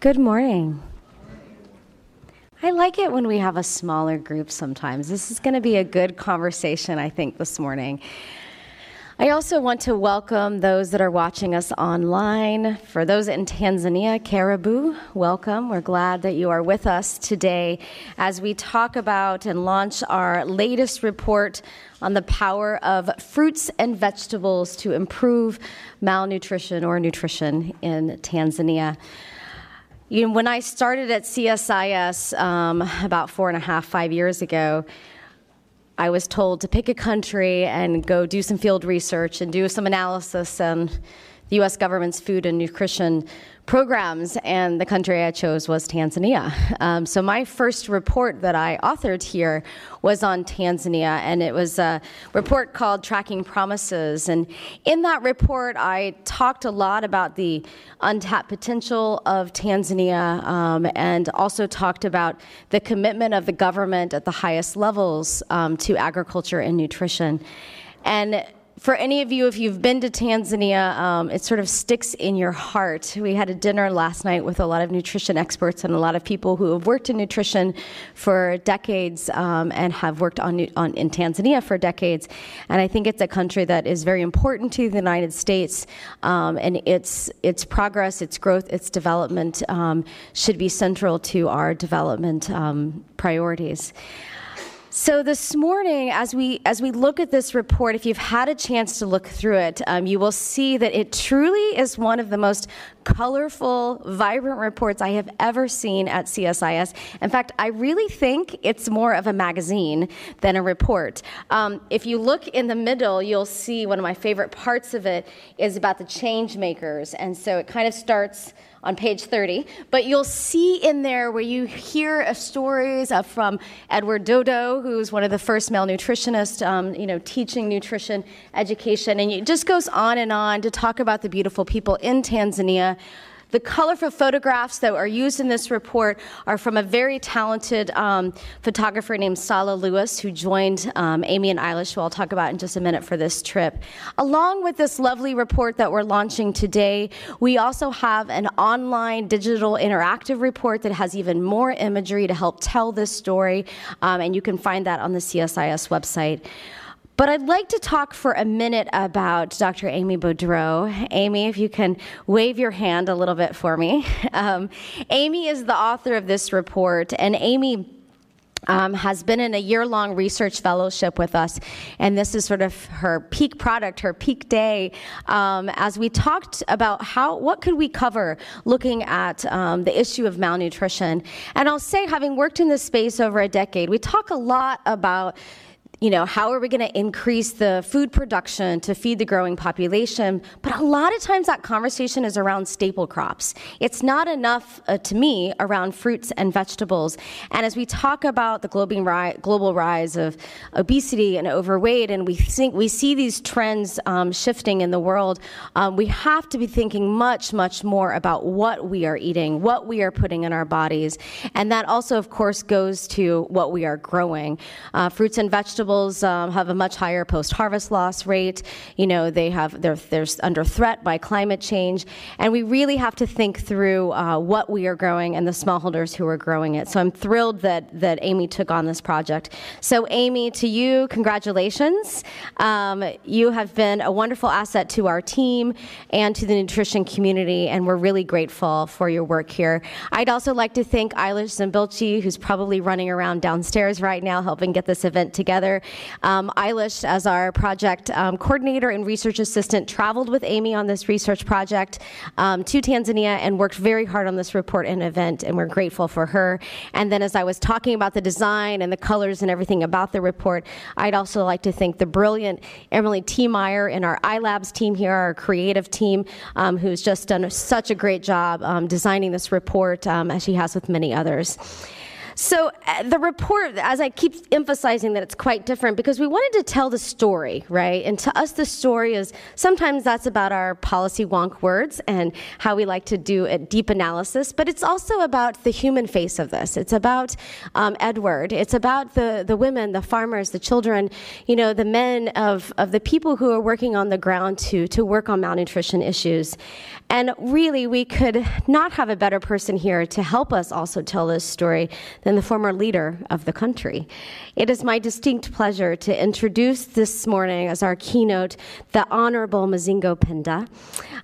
Good morning. I like it when we have a smaller group sometimes. This is going to be a good conversation, I think, this morning. I also want to welcome those that are watching us online. For those in Tanzania, Karibu, welcome. We're glad that you are with us today as we talk about and launch our latest report on the power of fruits and vegetables to improve malnutrition or nutrition in Tanzania. You know, when I started at CSIS um, about four and a half, five years ago, I was told to pick a country and go do some field research and do some analysis on the U.S. government's food and nutrition programs, and the country I chose was Tanzania. Um, so, my first report that I authored here was on Tanzania, and it was a report called Tracking Promises. And in that report, I talked a lot about the untapped potential of Tanzania um, and also talked about the commitment of the government at the highest levels um, to agriculture and nutrition. And for any of you, if you've been to Tanzania, um, it sort of sticks in your heart. We had a dinner last night with a lot of nutrition experts and a lot of people who have worked in nutrition for decades um, and have worked on, on, in Tanzania for decades. And I think it's a country that is very important to the United States, um, and its its progress, its growth, its development um, should be central to our development um, priorities. So this morning, as we as we look at this report, if you've had a chance to look through it, um, you will see that it truly is one of the most colorful, vibrant reports I have ever seen at CSIS. In fact, I really think it's more of a magazine than a report. Um, if you look in the middle, you'll see one of my favorite parts of it is about the change makers, and so it kind of starts on page 30. But you'll see in there where you hear stories from Edward Dodo, who's one of the first male nutritionists, um, you know, teaching nutrition education. And it just goes on and on to talk about the beautiful people in Tanzania the colorful photographs that are used in this report are from a very talented um, photographer named Sala Lewis, who joined um, Amy and Eilish, who I'll talk about in just a minute for this trip. Along with this lovely report that we're launching today, we also have an online digital interactive report that has even more imagery to help tell this story, um, and you can find that on the CSIS website. But I'd like to talk for a minute about Dr. Amy Boudreau. Amy, if you can wave your hand a little bit for me. Um, Amy is the author of this report, and Amy. Um, has been in a year long research fellowship with us, and this is sort of her peak product, her peak day, um, as we talked about how what could we cover looking at um, the issue of malnutrition. And I'll say, having worked in this space over a decade, we talk a lot about you know, how are we going to increase the food production to feed the growing population? But a lot of times that conversation is around staple crops. It's not enough uh, to me around fruits and vegetables. And as we talk about the global rise of obesity and overweight, and we think we see these trends um, shifting in the world, um, we have to be thinking much, much more about what we are eating, what we are putting in our bodies, and that also, of course, goes to what we are growing. Uh, fruits and vegetables vegetables um, have a much higher post-harvest loss rate. You know, they have they're, they're under threat by climate change, and we really have to think through uh, what we are growing and the smallholders who are growing it. So I'm thrilled that that Amy took on this project. So Amy, to you, congratulations. Um, you have been a wonderful asset to our team and to the nutrition community, and we're really grateful for your work here. I'd also like to thank Eilish Zembilci, who's probably running around downstairs right now helping get this event together. Um, Eilish, as our project um, coordinator and research assistant, traveled with Amy on this research project um, to Tanzania and worked very hard on this report and event, and we're grateful for her. And then, as I was talking about the design and the colors and everything about the report, I'd also like to thank the brilliant Emily Tiemeyer and our iLabs team here, our creative team, um, who's just done such a great job um, designing this report, um, as she has with many others. So, uh, the report, as I keep emphasizing that it's quite different because we wanted to tell the story, right? And to us, the story is sometimes that's about our policy wonk words and how we like to do a deep analysis, but it's also about the human face of this. It's about um, Edward. It's about the, the women, the farmers, the children, you know, the men of, of the people who are working on the ground to, to work on malnutrition issues. And really, we could not have a better person here to help us also tell this story than the former leader of the country. It is my distinct pleasure to introduce this morning as our keynote the Honorable Mizengo Pinda.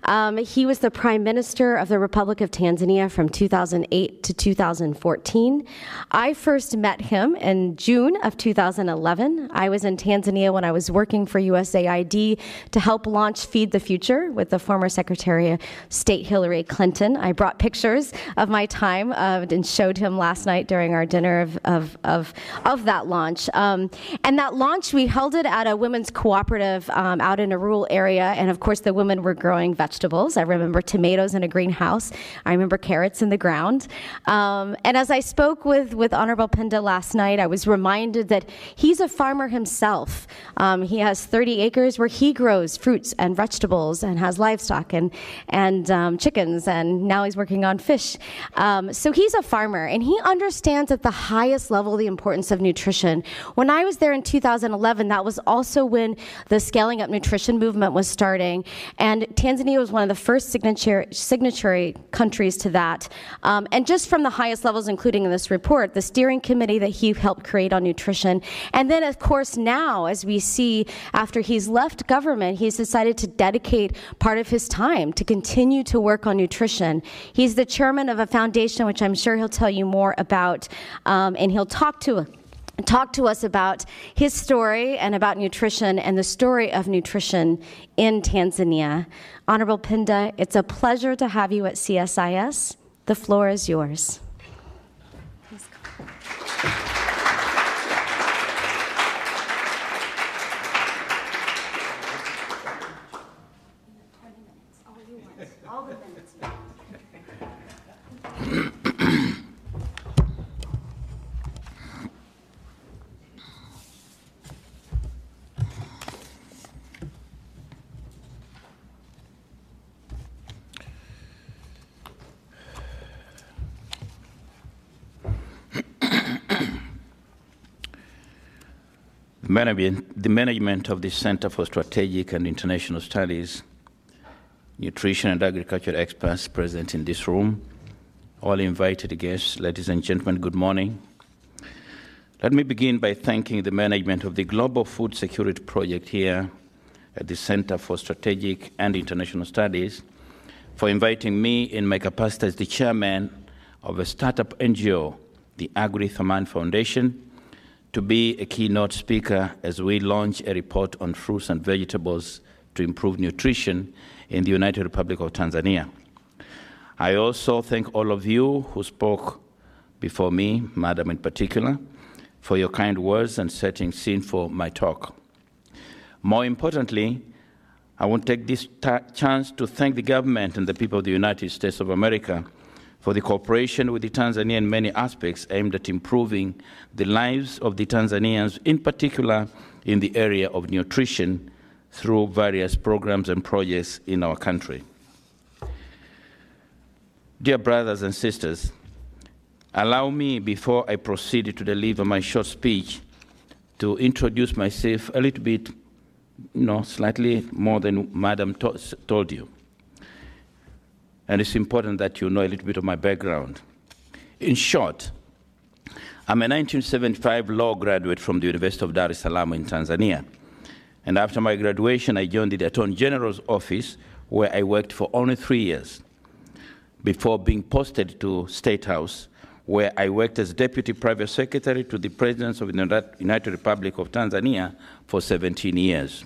Um, he was the Prime Minister of the Republic of Tanzania from 2008 to 2014. I first met him in June of 2011. I was in Tanzania when I was working for USAID to help launch Feed the Future with the former Secretary State Hillary Clinton. I brought pictures of my time uh, and showed him last night during our dinner of, of, of, of that launch. Um, and that launch, we held it at a women's cooperative um, out in a rural area. And of course, the women were growing vegetables. I remember tomatoes in a greenhouse. I remember carrots in the ground. Um, and as I spoke with, with Honorable Pinda last night, I was reminded that he's a farmer himself. Um, he has 30 acres where he grows fruits and vegetables and has livestock and, and and um, chickens, and now he's working on fish. Um, so he's a farmer, and he understands at the highest level the importance of nutrition. When I was there in 2011, that was also when the scaling up nutrition movement was starting, and Tanzania was one of the first signature, signatory countries to that. Um, and just from the highest levels, including in this report, the steering committee that he helped create on nutrition, and then of course now, as we see after he's left government, he's decided to dedicate part of his time to continue continue to work on nutrition. He's the chairman of a foundation, which I'm sure he'll tell you more about, um, and he'll talk to talk to us about his story and about nutrition and the story of nutrition in Tanzania. Honorable Pinda, it's a pleasure to have you at CSIS. The floor is yours. The management of the Center for Strategic and International Studies, nutrition and agriculture experts present in this room, all invited guests, ladies and gentlemen, good morning. Let me begin by thanking the management of the Global Food Security Project here at the Center for Strategic and International Studies for inviting me in my capacity as the chairman of a startup NGO, the Agri Thamani Foundation, to be a keynote speaker as we launch a report on fruits and vegetables to improve nutrition in the United Republic of Tanzania. I also thank all of you who spoke before me, Madam in particular, for your kind words and setting scene for my talk. More importantly, I want to take this chance to thank the government and the people of the United States of America for the cooperation with the Tanzania in many aspects aimed at improving the lives of the Tanzanians, in particular in the area of nutrition, through various programs and projects in our country. Dear brothers and sisters, allow me, before I proceed to deliver my short speech, to introduce myself a little bit, you know, slightly more than Madam to told you and it's important that you know a little bit of my background. In short, I'm a 1975 law graduate from the University of Dar es Salaam in Tanzania. And after my graduation, I joined the Attorney General's office, where I worked for only three years before being posted to State House, where I worked as Deputy Private Secretary to the President of the United Republic of Tanzania for 17 years,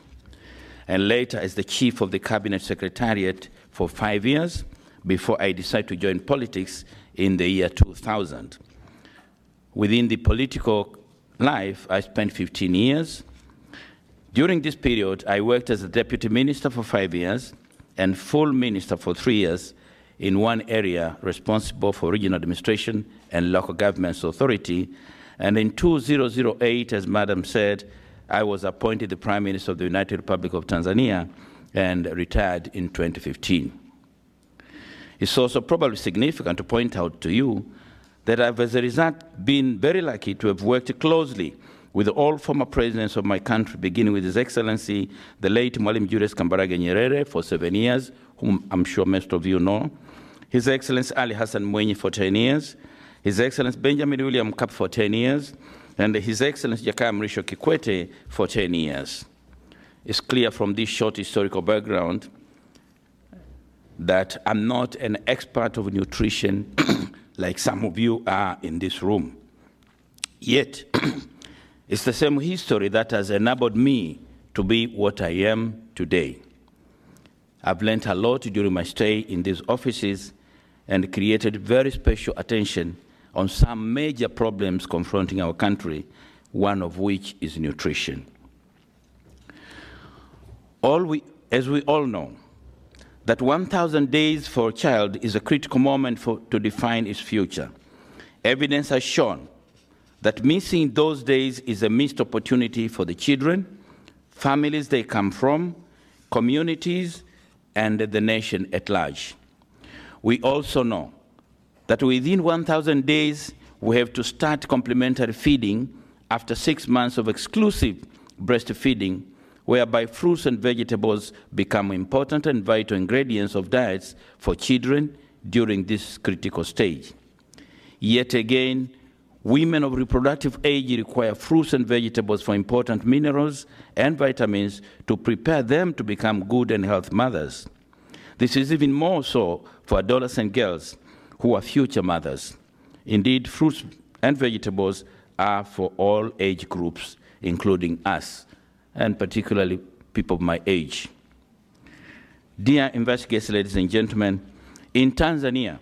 and later as the Chief of the Cabinet Secretariat for five years, before I decided to join politics in the year 2000. Within the political life, I spent 15 years. During this period, I worked as a deputy minister for five years and full minister for three years in one area responsible for regional administration and local governments authority. And in 2008, as Madam said, I was appointed the Prime Minister of the United Republic of Tanzania and retired in 2015. It's also probably significant to point out to you that I've, as a result, been very lucky to have worked closely with all former presidents of my country, beginning with His Excellency, the late Mwalimu Julius Kambarage Nyerere for seven years, whom I'm sure most of you know, His Excellency Ali Hassan Mwinyi for 10 years, His Excellency Benjamin William Mkapa for 10 years, and His Excellency Jakaya Mrisho Kikwete for 10 years. It's clear from this short historical background that I'm not an expert of nutrition like some of you are in this room. Yet, it's the same history that has enabled me to be what I am today. I've learned a lot during my stay in these offices and created very special attention on some major problems confronting our country, one of which is nutrition. All we, as we all know, that 1,000 days for a child is a critical moment for, to define its future. Evidence has shown that missing those days is a missed opportunity for the children, families they come from, communities, and the nation at large. We also know that within 1,000 days, we have to start complementary feeding after six months of exclusive breastfeeding whereby fruits and vegetables become important and vital ingredients of diets for children during this critical stage. Yet again, women of reproductive age require fruits and vegetables for important minerals and vitamins to prepare them to become good and healthy mothers. This is even more so for adolescent girls who are future mothers. Indeed, fruits and vegetables are for all age groups, including us and particularly people of my age. Dear investigators, ladies and gentlemen, in Tanzania,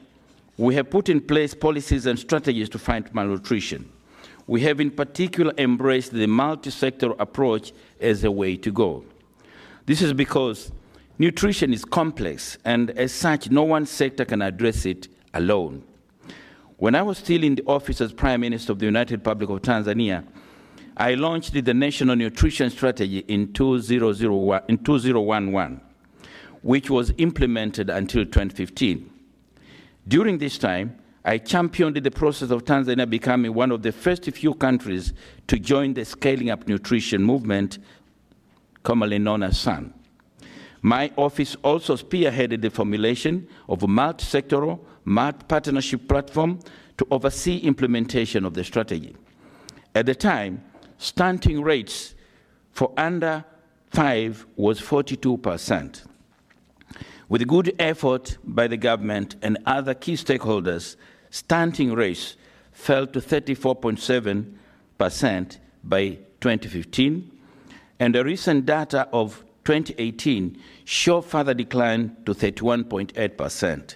we have put in place policies and strategies to fight malnutrition. We have in particular embraced the multi-sector approach as a way to go. This is because nutrition is complex and as such no one sector can address it alone. When I was still in the office as Prime Minister of the United Republic of Tanzania, I launched the National Nutrition Strategy in 2001, in 2011, which was implemented until 2015. During this time, I championed the process of Tanzania becoming one of the first few countries to join the Scaling Up Nutrition movement, commonly known as SUN. My office also spearheaded the formulation of a multi-sectoral, multi-partnership platform to oversee implementation of the strategy. At the time, stunting rates for under five was 42%. With good effort by the government and other key stakeholders, stunting rates fell to 34.7% by 2015, and the recent data of 2018 show further decline to 31.8%.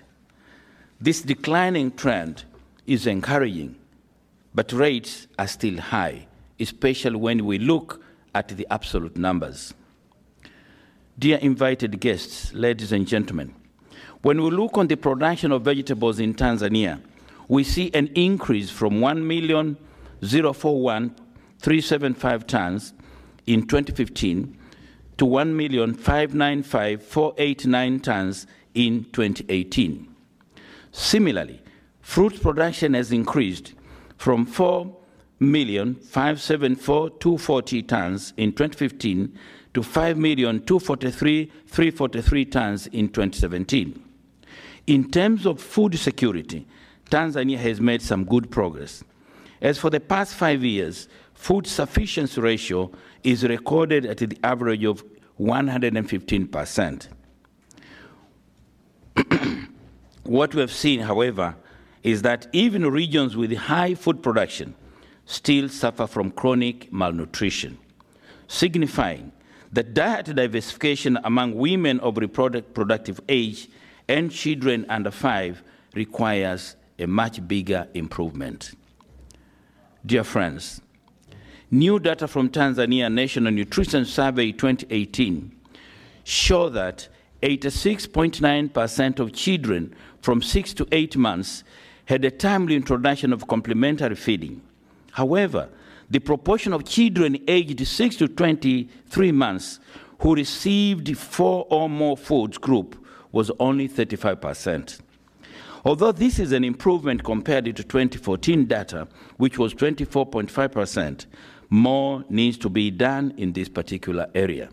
This declining trend is encouraging, but rates are still high especially when we look at the absolute numbers. Dear invited guests, ladies and gentlemen, when we look on the production of vegetables in Tanzania, we see an increase from 1,041,375 tons in 2015 to 1,595,489 tons in 2018. Similarly, fruit production has increased from 4 million 574,240 tons in 2015 to 5,243,343 tons in 2017. In terms of food security, Tanzania has made some good progress. As for the past five years, food sufficiency ratio is recorded at the average of 115%. what we have seen, however, is that even regions with high food production, still suffer from chronic malnutrition, signifying that diet diversification among women of reproductive age and children under five requires a much bigger improvement. Dear friends, new data from Tanzania National Nutrition Survey 2018 show that 86.9% of children from 6 to 8 months had a timely introduction of complementary feeding. However, the proportion of children aged 6 to 23 months who received four or more foods group was only 35%. Although this is an improvement compared to 2014 data, which was 24.5%, more needs to be done in this particular area.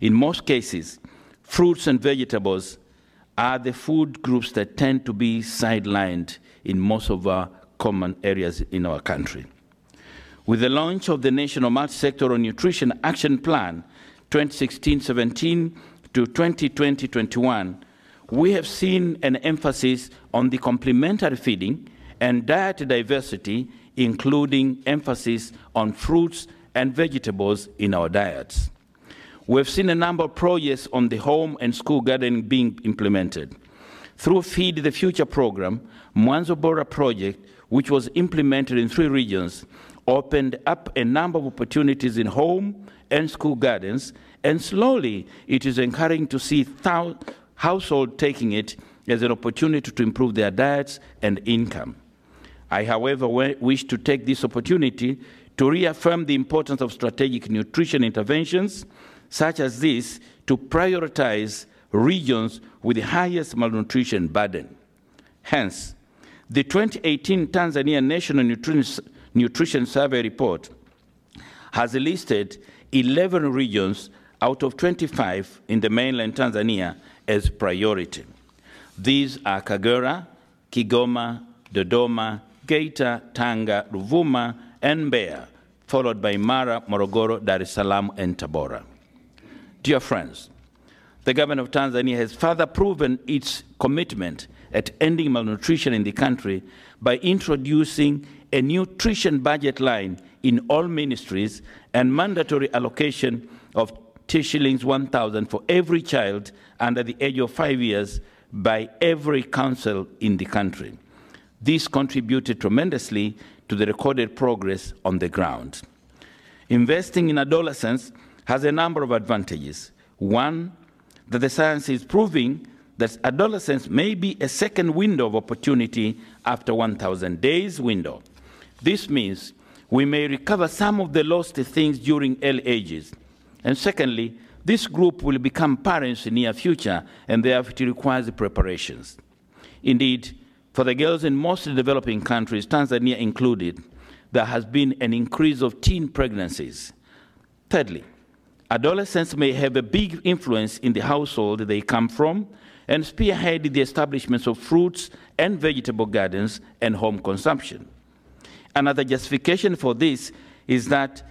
In most cases, fruits and vegetables are the food groups that tend to be sidelined in most of our common areas in our country. With the launch of the National Multi-Sectoral Nutrition Action Plan 2016-17 to 2020-21, we have seen an emphasis on the complementary feeding and diet diversity, including emphasis on fruits and vegetables in our diets. We've seen a number of projects on the home and school gardening being implemented. Through Feed the Future program, Mwanzo Bora project, which was implemented in three regions, opened up a number of opportunities in home and school gardens, and slowly it is encouraging to see households taking it as an opportunity to improve their diets and income. I, however, wish to take this opportunity to reaffirm the importance of strategic nutrition interventions such as this to prioritize regions with the highest malnutrition burden. Hence, the 2018 Tanzania National Nutrition, Nutrition Survey report has listed 11 regions out of 25 in the mainland Tanzania as priority. These are Kagera, Kigoma, Dodoma, Geita, Tanga, Ruvuma, and Mbeya, followed by Mara, Morogoro, Dar es Salaam, and Tabora. Dear friends, the government of Tanzania has further proven its commitment at ending malnutrition in the country by introducing a nutrition budget line in all ministries and mandatory allocation of shillings 1,000 for every child under the age of five years by every council in the country. This contributed tremendously to the recorded progress on the ground. Investing in adolescents has a number of advantages. One, that the science is proving that adolescence may be a second window of opportunity after 1,000 days window. This means we may recover some of the lost things during early ages. And secondly, this group will become parents in near future, and therefore it requires preparations. Indeed, for the girls in most developing countries, Tanzania included, there has been an increase of teen pregnancies. Thirdly, adolescents may have a big influence in the household they come from and spearhead the establishments of fruits and vegetable gardens and home consumption. Another justification for this is that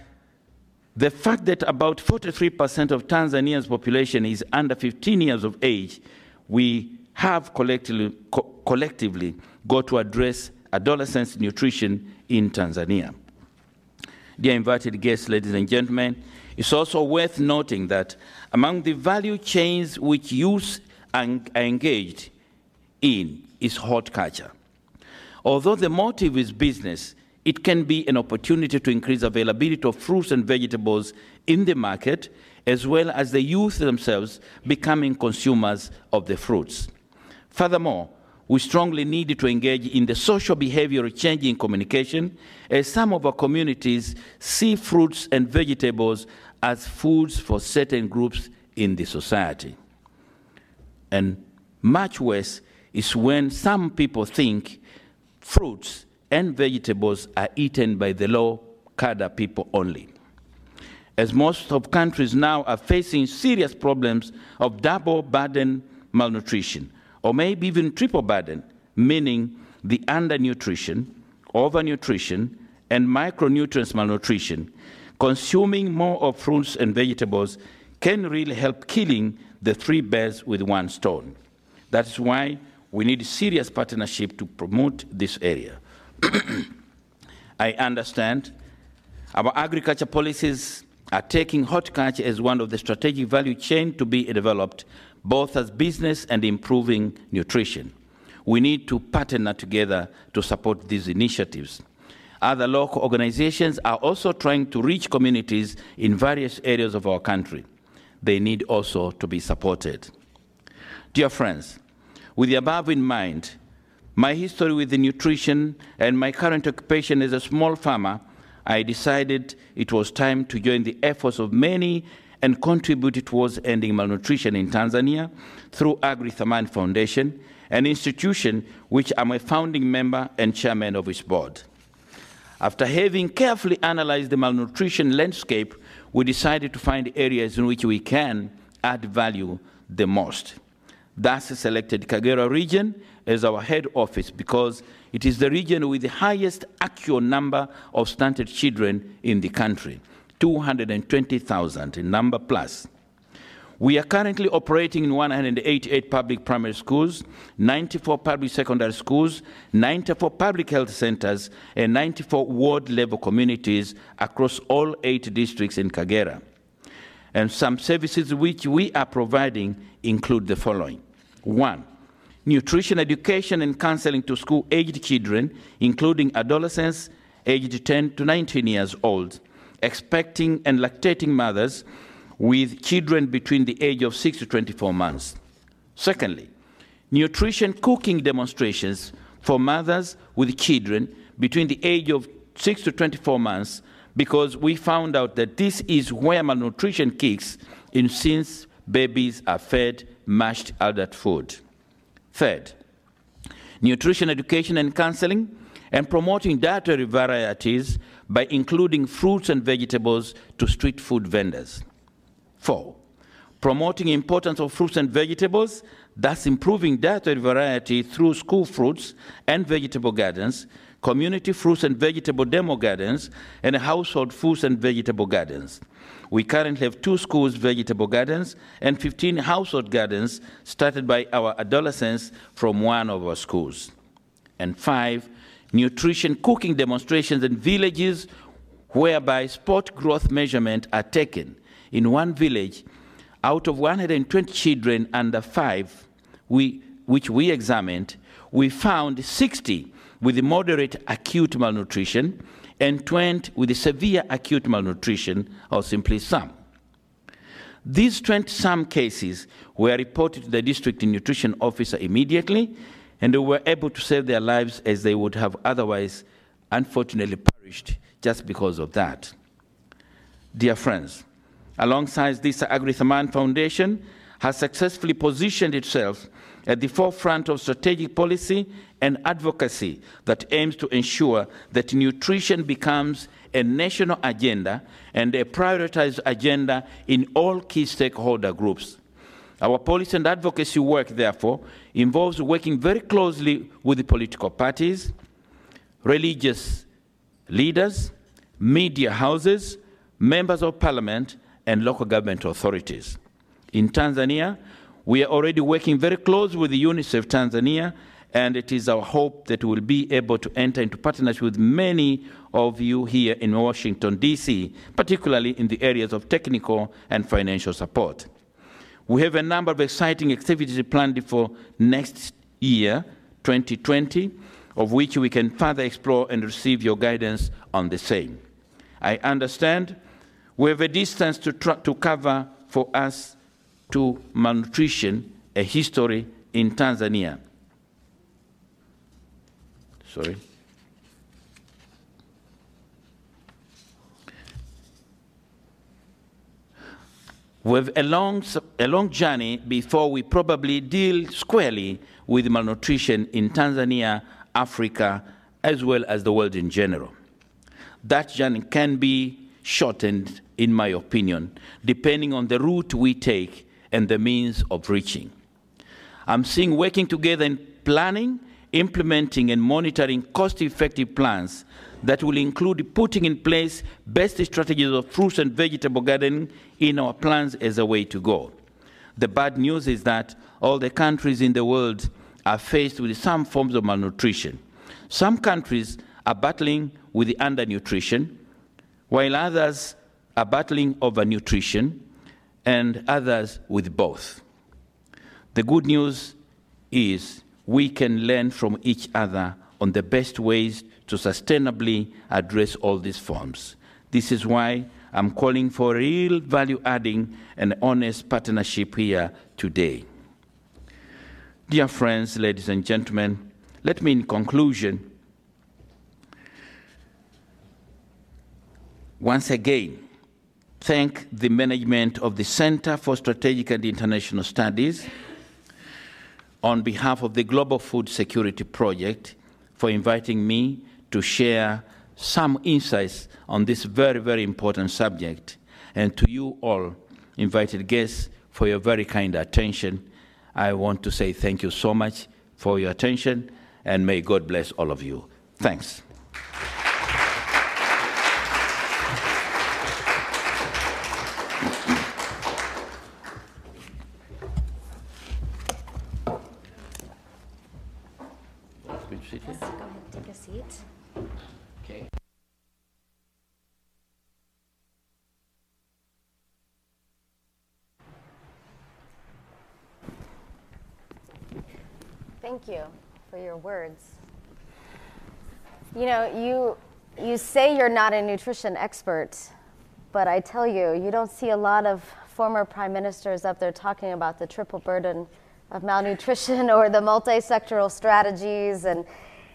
the fact that about 43% of Tanzania's population is under 15 years of age, we have collectively, co collectively got to address adolescents' nutrition in Tanzania. Dear invited guests, ladies and gentlemen, it's also worth noting that among the value chains which youth are engaged in is horticulture. Although the motive is business, it can be an opportunity to increase availability of fruits and vegetables in the market, as well as the youth themselves becoming consumers of the fruits. Furthermore, we strongly need to engage in the social behavior change in communication, as some of our communities see fruits and vegetables as foods for certain groups in the society. And much worse is when some people think fruits and vegetables are eaten by the low cadre people only. As most of countries now are facing serious problems of double burden malnutrition, or maybe even triple burden, meaning the undernutrition, overnutrition, and micronutrients malnutrition, consuming more of fruits and vegetables can really help killing the three birds with one stone. That's why we need serious partnership to promote this area. I understand our agriculture policies are taking horticulture as one of the strategic value chain to be developed, both as business and improving nutrition. We need to partner together to support these initiatives. Other local organizations are also trying to reach communities in various areas of our country. They need also to be supported. Dear friends, with the above in mind, my history with nutrition and my current occupation as a small farmer, I decided it was time to join the efforts of many and contribute towards ending malnutrition in Tanzania through Agri Thamani Foundation, an institution which I'm a founding member and chairman of its board. After having carefully analyzed the malnutrition landscape, we decided to find areas in which we can add value the most. Thus selected Kagera region as our head office because it is the region with the highest actual number of stunted children in the country, 220,000 in number plus. We are currently operating in 188 public primary schools, 94 public secondary schools, 94 public health centers, and 94 ward level communities across all eight districts in Kagera. And some services which we are providing include the following one, nutrition education and counseling to school aged children, including adolescents aged 10 to 19 years old, expecting and lactating mothers with children between the age of 6 to 24 months. Secondly, nutrition cooking demonstrations for mothers with children between the age of 6 to 24 months because we found out that this is where malnutrition kicks in since babies are fed mashed adult food. Third, nutrition education and counseling and promoting dietary varieties by including fruits and vegetables to street food vendors. Four, promoting importance of fruits and vegetables, thus improving dietary variety through school fruits and vegetable gardens, community fruits and vegetable demo gardens, and household fruits and vegetable gardens. We currently have two schools vegetable gardens and 15 household gardens started by our adolescents from one of our schools. And five, nutrition cooking demonstrations in villages whereby sport growth measurement are taken in one village, out of 120 children under five, we, which we examined, we found 60 with moderate acute malnutrition and 20 with severe acute malnutrition, or simply some. These 20 some cases were reported to the district nutrition officer immediately, and they were able to save their lives as they would have otherwise, unfortunately, perished just because of that. Dear friends, alongside this Agri Foundation, has successfully positioned itself at the forefront of strategic policy and advocacy that aims to ensure that nutrition becomes a national agenda and a prioritized agenda in all key stakeholder groups. Our policy and advocacy work, therefore, involves working very closely with the political parties, religious leaders, media houses, members of parliament, and local government authorities. In Tanzania, we are already working very close with UNICEF Tanzania, and it is our hope that we'll be able to enter into partnership with many of you here in Washington, D.C., particularly in the areas of technical and financial support. We have a number of exciting activities planned for next year, 2020, of which we can further explore and receive your guidance on the same. I understand we have a distance to, to cover for us to malnutrition, a history in Tanzania. Sorry. We have a long, a long journey before we probably deal squarely with malnutrition in Tanzania, Africa, as well as the world in general. That journey can be shortened, in my opinion, depending on the route we take and the means of reaching. I'm seeing working together in planning, implementing, and monitoring cost effective plans that will include putting in place best strategies of fruits and vegetable gardening in our plans as a way to go. The bad news is that all the countries in the world are faced with some forms of malnutrition. Some countries are battling with undernutrition, while others are battling overnutrition and others with both. The good news is we can learn from each other on the best ways to sustainably address all these forms. This is why I'm calling for real value adding and honest partnership here today. Dear friends, ladies and gentlemen, let me, in conclusion, once again thank the management of the Center for Strategic and International Studies on behalf of the Global Food Security Project for inviting me to share some insights on this very, very important subject, and to you all, invited guests, for your very kind attention. I want to say thank you so much for your attention, and may God bless all of you. Thanks. Yes, go ahead, take a seat. Okay. Thank you for your words. You know, you you say you're not a nutrition expert, but I tell you, you don't see a lot of former prime ministers up there talking about the triple burden of malnutrition or the multi-sectoral strategies and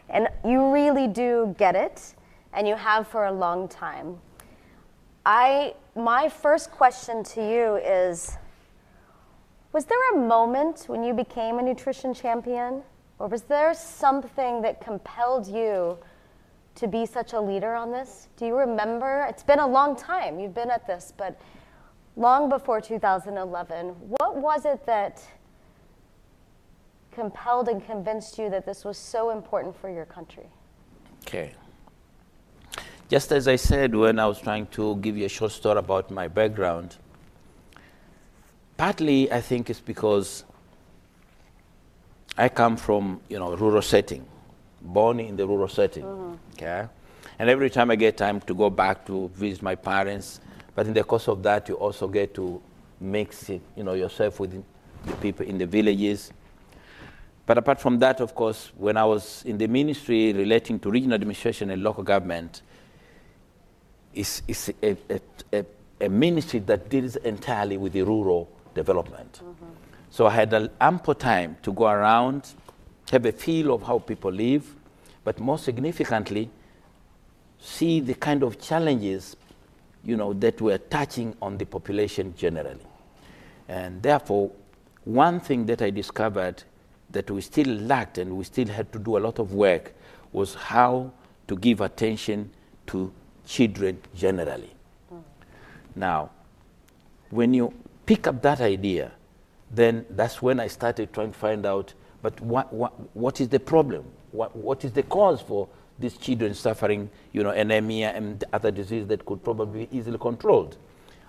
and you really do get it and you have for a long time. I my first question to you is was there a moment when you became a nutrition champion? Or was there something that compelled you to be such a leader on this? Do you remember? It's been a long time you've been at this, but long before 2011, what was it that compelled and convinced you that this was so important for your country? Okay. Just as I said when I was trying to give you a short story about my background, partly I think it's because I come from you know rural setting, born in the rural setting. Uh-huh. Okay, and every time I get time to go back to visit my parents, but in the course of that you also get to mix it, you know yourself with the people in the villages. But apart from that, of course, when I was in the ministry relating to regional administration and local government, it's, it's a, a, a, a ministry that deals entirely with the rural development. Uh-huh. So I had ample time to go around, have a feel of how people live, but more significantly, see the kind of challenges, you know, that were touching on the population generally. And therefore, one thing that I discovered that we still lacked and we still had to do a lot of work was how to give attention to children generally. Hmm. Now, when you pick up that idea, then that's when I started trying to find out, but what, what, what is the problem? What, what is the cause for these children suffering, you know, anemia and other diseases that could probably be easily controlled?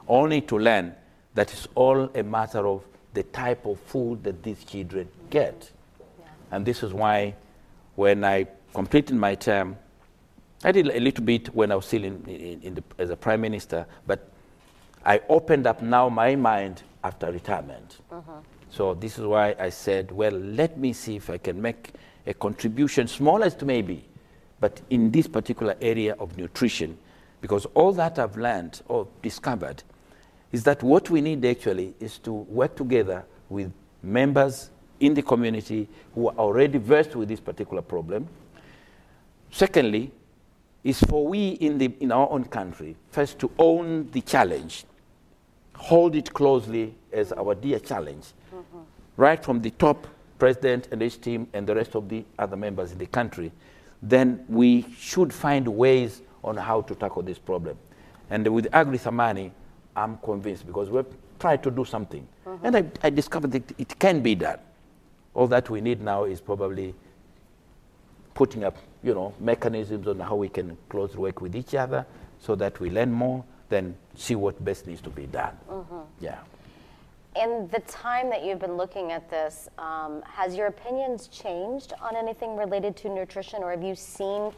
Only to learn that it's all a matter of the type of food that these children get. And this is why when I completed my term, I did a little bit when I was still in, in, in the, as a prime minister, but I opened up now my mind after retirement. Uh-huh. So this is why I said, well, let me see if I can make a contribution, small as it may be, but in this particular area of nutrition, because all that I've learned or discovered is that what we need actually is to work together with members in the community who are already versed with this particular problem. Secondly, is for we in, the, in our own country first to own the challenge, hold it closely as our dear challenge, right from the top president and his team and the rest of the other members in the country, then we should find ways on how to tackle this problem. And with Agri Thamani, I'm convinced because we've tried to do something. And I, I discovered that it can be done. All that we need now is probably putting up, you know, mechanisms on how we can close work with each other so that we learn more, then see what best needs to be done. Yeah. In the time that you've been looking at this, um, has your opinions changed on anything related to nutrition, or have you seen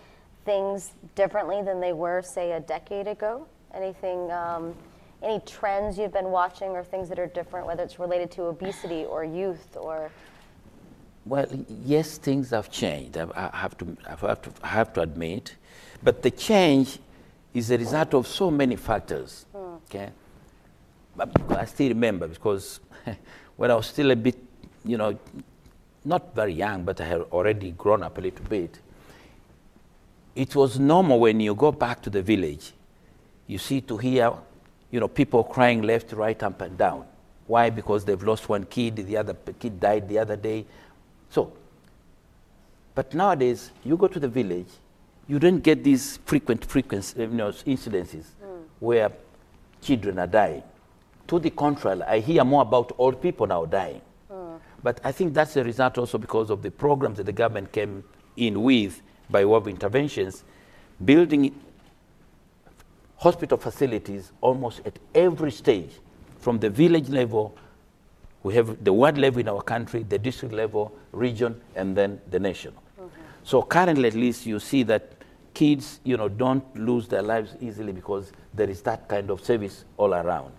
things differently than they were, say, a decade ago? Anything, um, any trends you've been watching, or things that are different, whether it's related to obesity or youth, or Well, yes, things have changed. I have to, I have to, I have to admit, but the change is a result of so many factors. Hmm. Okay, but I still remember because when I was still a bit, you know, not very young, but I had already grown up a little bit. It was normal when you go back to the village, you see to hear, you know, people crying left, right, up and down. Why? Because they've lost one kid, the other kid died the other day. So, but nowadays, you go to the village, you don't get these frequent, frequent you know, incidences mm. where children are dying. To the contrary, I hear more about old people now dying. Mm. But I think that's a result also because of the programs that the government came in with by way of interventions, building hospital facilities almost at every stage, from the village level, we have the ward level in our country, the district level, region, and then the national. Mm-hmm. So currently, at least, you see that kids, you know, don't lose their lives easily because there is that kind of service all around.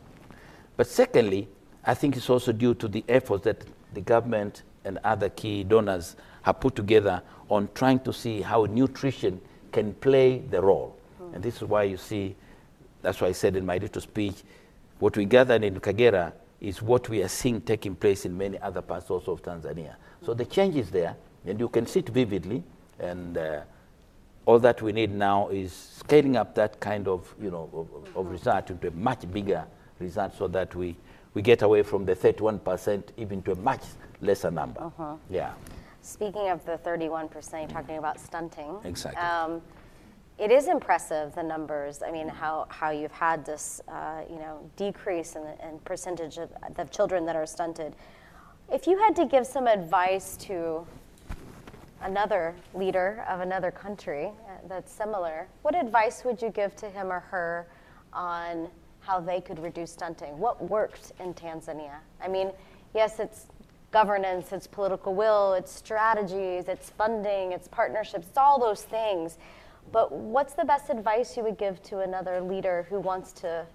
But secondly, I think it's also due to the efforts that the government and other key donors have put together on trying to see how nutrition can play the role. Mm. And this is why you see, that's why I said in my little speech, what we gathered in Kagera is what we are seeing taking place in many other parts also of Tanzania. Mm. So the change is there, and you can see it vividly, and uh, all that we need now is scaling up that kind of, you know, of, of result into a much bigger result so that we, we get away from the 31% even to a much lesser number. Uh-huh. Yeah. Speaking of the 31%, you're talking about stunting. Exactly. Um, it is impressive the numbers. I mean, how, how you've had this, uh, you know, decrease in, in percentage of the children that are stunted. If you had to give some advice to another leader of another country uh, that's similar, what advice would you give to him or her on how they could reduce stunting? What worked in Tanzania? I mean, yes, it's governance, it's political will, it's strategies, it's funding, it's partnerships, it's all those things. But what's the best advice you would give to another leader who wants to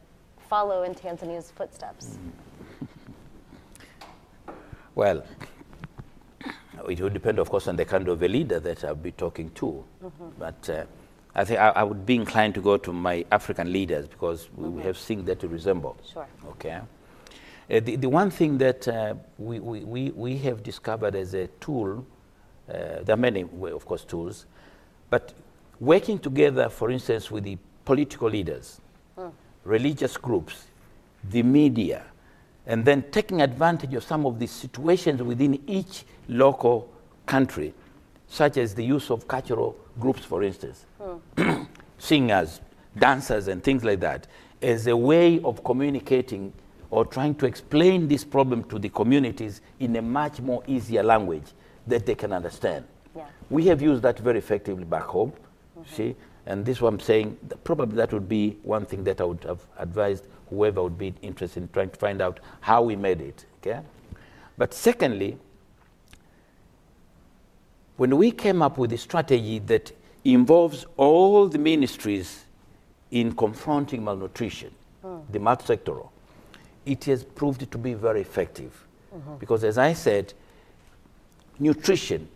follow in Tanzania's footsteps? Well, it would depend, of course, on the kind of a leader that I'll be talking to. Mm-hmm. But uh, I think I, I, would be inclined to go to my African leaders because we have things that to resemble. Sure. Okay. Uh, the, the one thing that uh, we, we, we have discovered as a tool, uh, there are many, of course, tools, but working together, for instance, with the political leaders, mm. religious groups, the media, and then taking advantage of some of the situations within each local country, such as the use of cultural groups, for instance, mm. singers, dancers, and things like that, as a way of communicating or trying to explain this problem to the communities in a much more easier language that they can understand. Yeah. We have used that very effectively back home, mm-hmm. see, and this is what I'm saying, that probably that would be one thing that I would have advised whoever would be interested in trying to find out how we made it. Okay? But secondly, when we came up with a strategy that involves all the ministries in confronting malnutrition, mm. the multi-sectoral, it has proved to be very effective. Mm-hmm. Because as I said, nutrition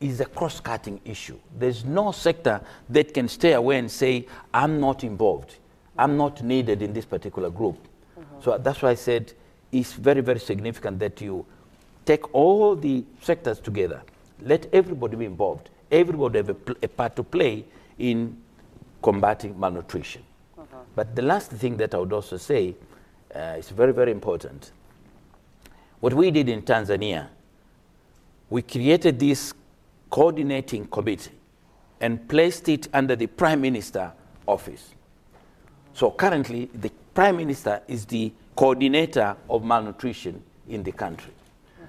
is a cross-cutting issue. There's no sector that can stay away and say, I'm not involved. I'm not needed in this particular group. Mm-hmm. So that's why I said it's very, very significant that you take all the sectors together. Let everybody be involved. Everybody have a, pl- a part to play in combating malnutrition. Mm-hmm. But the last thing that I would also say uh, is very, very important. What we did in Tanzania, we created this coordinating committee and placed it under the Prime Minister office. So currently, the Prime Minister is the coordinator of malnutrition in the country.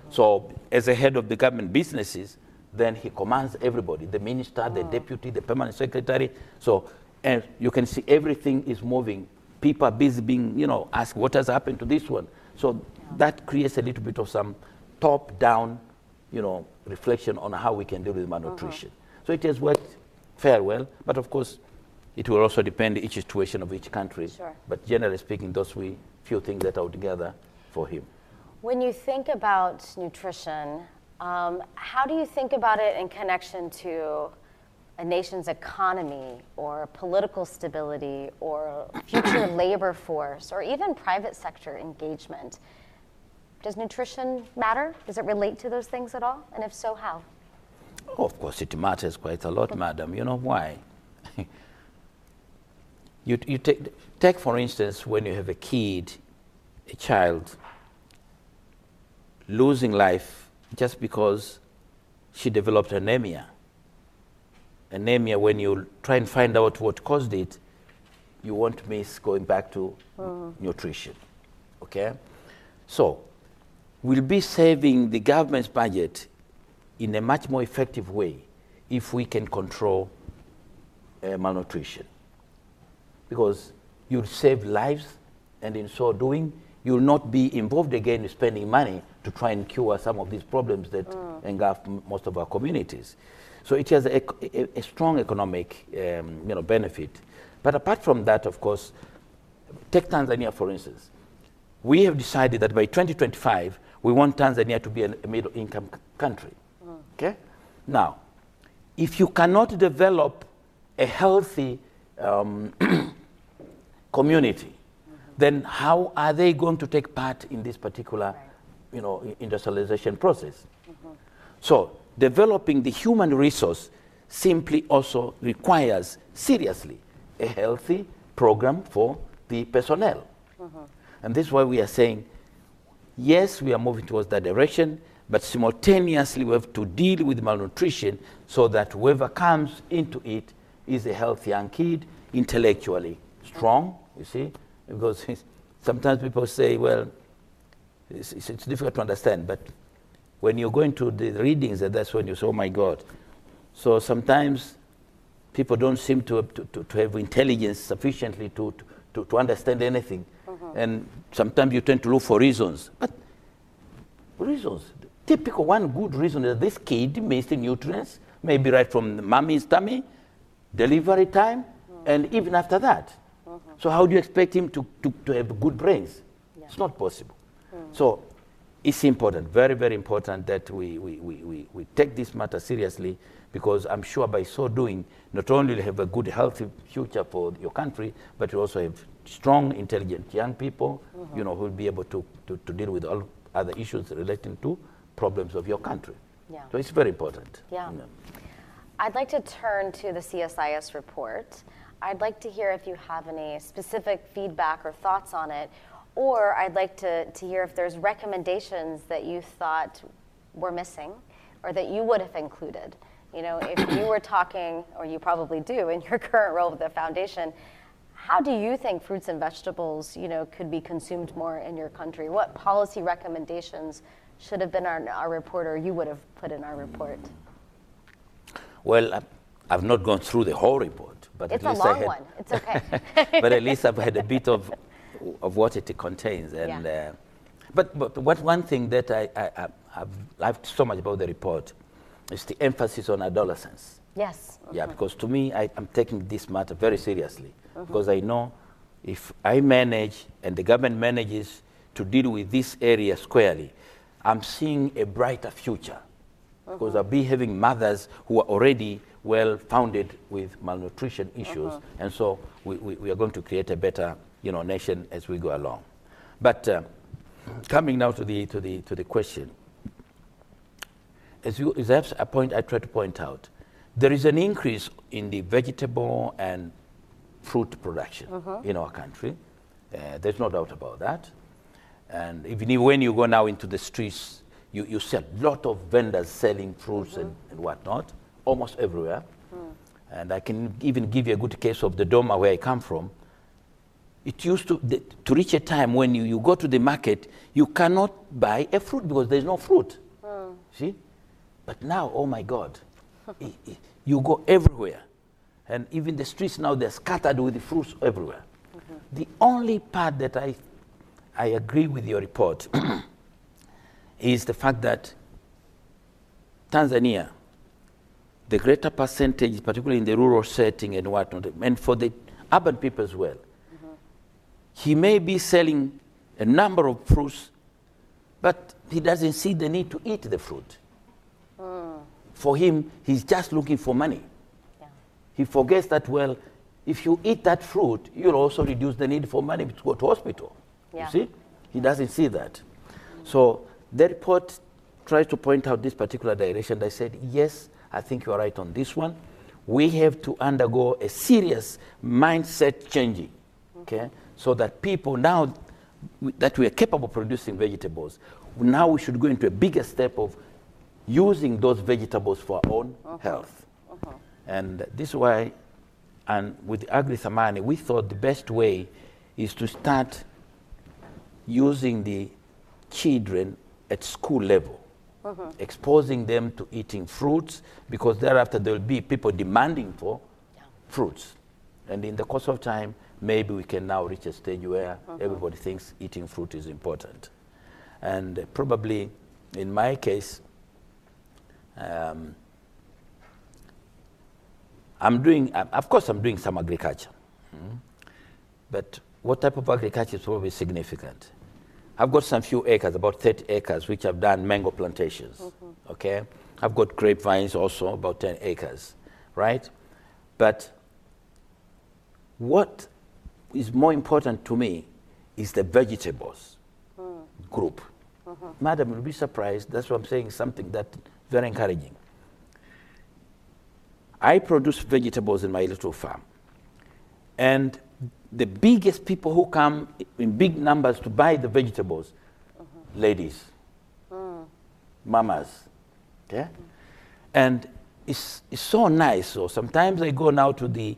So, as a head of the government businesses, then he commands everybody the minister, oh. the deputy, the permanent secretary. So, and you can see everything is moving. People are busy being, you know, asked what has happened to this one. So, yeah. that creates a little bit of some top down, you know, reflection on how we can deal with malnutrition. Uh-huh. So, it has worked fairly well, but of course, it will also depend each situation of each country. Sure. But generally speaking, those we few things that are together for him. When you think about nutrition, um, how do you think about it in connection to a nation's economy or political stability or future labor force or even private sector engagement? Does nutrition matter? Does it relate to those things at all? And if so, how? Oh, of course, it matters quite a lot, madam. You know why? you, you take, take, for instance, when you have a kid, a child, losing life just because she developed anemia. Anemia, when you try and find out what caused it, you won't miss going back to mm. nutrition. Okay? So, we'll be saving the government's budget in a much more effective way if we can control uh, malnutrition. Because you'll save lives, and in so doing, you'll not be involved again in spending money to try and cure some of these problems that mm. engulf most of our communities. So it has a, a, a strong economic um, you know, benefit. But apart from that, of course, take Tanzania for instance. We have decided that by 2025, we want Tanzania to be a, a middle income country. Mm. Okay? Now, if you cannot develop a healthy um, community. Then how are they going to take part in this particular right. you know, industrialization process? Mm-hmm. So, developing the human resource simply also requires seriously a healthy program for the personnel. Mm-hmm. And this is why we are saying, yes, we are moving towards that direction, but simultaneously we have to deal with malnutrition so that whoever comes into it is a healthy young kid, intellectually strong, you see? Because sometimes people say, well, it's, it's, it's, difficult to understand, but when you go into the readings, that's when you say, oh my God. So sometimes people don't seem to, to, to, to have intelligence sufficiently to, to, to understand anything. Mm-hmm. And sometimes you tend to look for reasons. But reasons, typical one good reason is this kid missed nutrients, maybe right from mommy's tummy, delivery time, mm-hmm. and even after that. So how do you expect him to, to, to have good brains? Yeah. It's not possible. Mm. So it's important, very, very important that we, we, we, we, we take this matter seriously because I'm sure by so doing, not only you have a good, healthy future for your country, but you also have strong, intelligent young people, mm-hmm. you know, who will be able to, to, to deal with all other issues relating to problems of your country. Yeah. So it's very important. Yeah. You know. I'd like to turn to the CSIS report. I'd like to hear if you have any specific feedback or thoughts on it, or I'd like to, to hear if there's recommendations that you thought were missing or that you would have included. You know, if you were talking, or you probably do in your current role with the foundation, how do you think fruits and vegetables, you know, could be consumed more in your country? What policy recommendations should have been our, our report, or you would have put in our report? Well, I've not gone through the whole report, but it's at least a long had, one. It's okay. but at least I've had a bit of of what it contains, and yeah. uh, but but what one thing that I, I I've liked so much about the report is the emphasis on adolescence. Yes. Yeah, mm-hmm. because to me, I, am taking this matter very seriously mm-hmm. because I know if I manage and the government manages to deal with this area squarely, I'm seeing a brighter future mm-hmm. because I'll be having mothers who are already well founded with malnutrition issues, mm-hmm. and so we, we, we, are going to create a better you know, nation as we go along. But uh, coming now to the, to the, to the question as, you, as that's a point I try to point out, there is an increase in the vegetable and fruit production mm-hmm. in our country. Uh, there's no doubt about that. And even when you go now into the streets, you, you see a lot of vendors selling fruits mm-hmm. and, and whatnot, almost everywhere. Mm. And I can even give you a good case of Dodoma where I come from. It used to, the, to reach a time when you, you go to the market, you cannot buy a fruit because there's no fruit. Mm. See? But now, oh my God, you go everywhere. And even the streets now, they're scattered with the fruits everywhere. Mm-hmm. The only part that I, I agree with your report is the fact that Tanzania, the greater percentage, particularly in the rural setting and whatnot, and for the urban people as well, mm-hmm. he may be selling a number of fruits, but he doesn't see the need to eat the fruit. For him, he's just looking for money. Yeah. He forgets that, well, if you eat that fruit, you'll also reduce the need for money to go to hospital. Yeah. You see? He doesn't see that. So the report tries to point out this particular direction. I said, yes, I think you are right on this one. We have to undergo a serious mindset changing, okay, so that people now that we are capable of producing vegetables, now we should go into a bigger step of using those vegetables for our own uh-huh. health. Uh-huh. And this is why, and with Agri Thamani, we thought the best way is to start using the children at school level, uh-huh. exposing them to eating fruits, because thereafter there will be people demanding for yeah. fruits. And in the course of time, maybe we can now reach a stage where uh-huh. everybody thinks eating fruit is important. And uh, probably in my case, um, I'm doing, uh, of course, I'm doing some agriculture. Mm. But what type of agriculture is probably significant? I've got some few acres, about 30 acres, which I've done mango plantations. Mm-hmm. Okay? I've got grapevines also, about 10 acres, right? But what is more important to me is the vegetables mm. group. Mm-hmm. Madam, you'll be surprised. That's what I'm saying, something that very encouraging. I produce vegetables in my little farm. And the biggest people who come in big numbers to buy the vegetables, mm-hmm. ladies, mm. mamas. Okay? Mm. And it's, it's so nice. So sometimes I go now to the,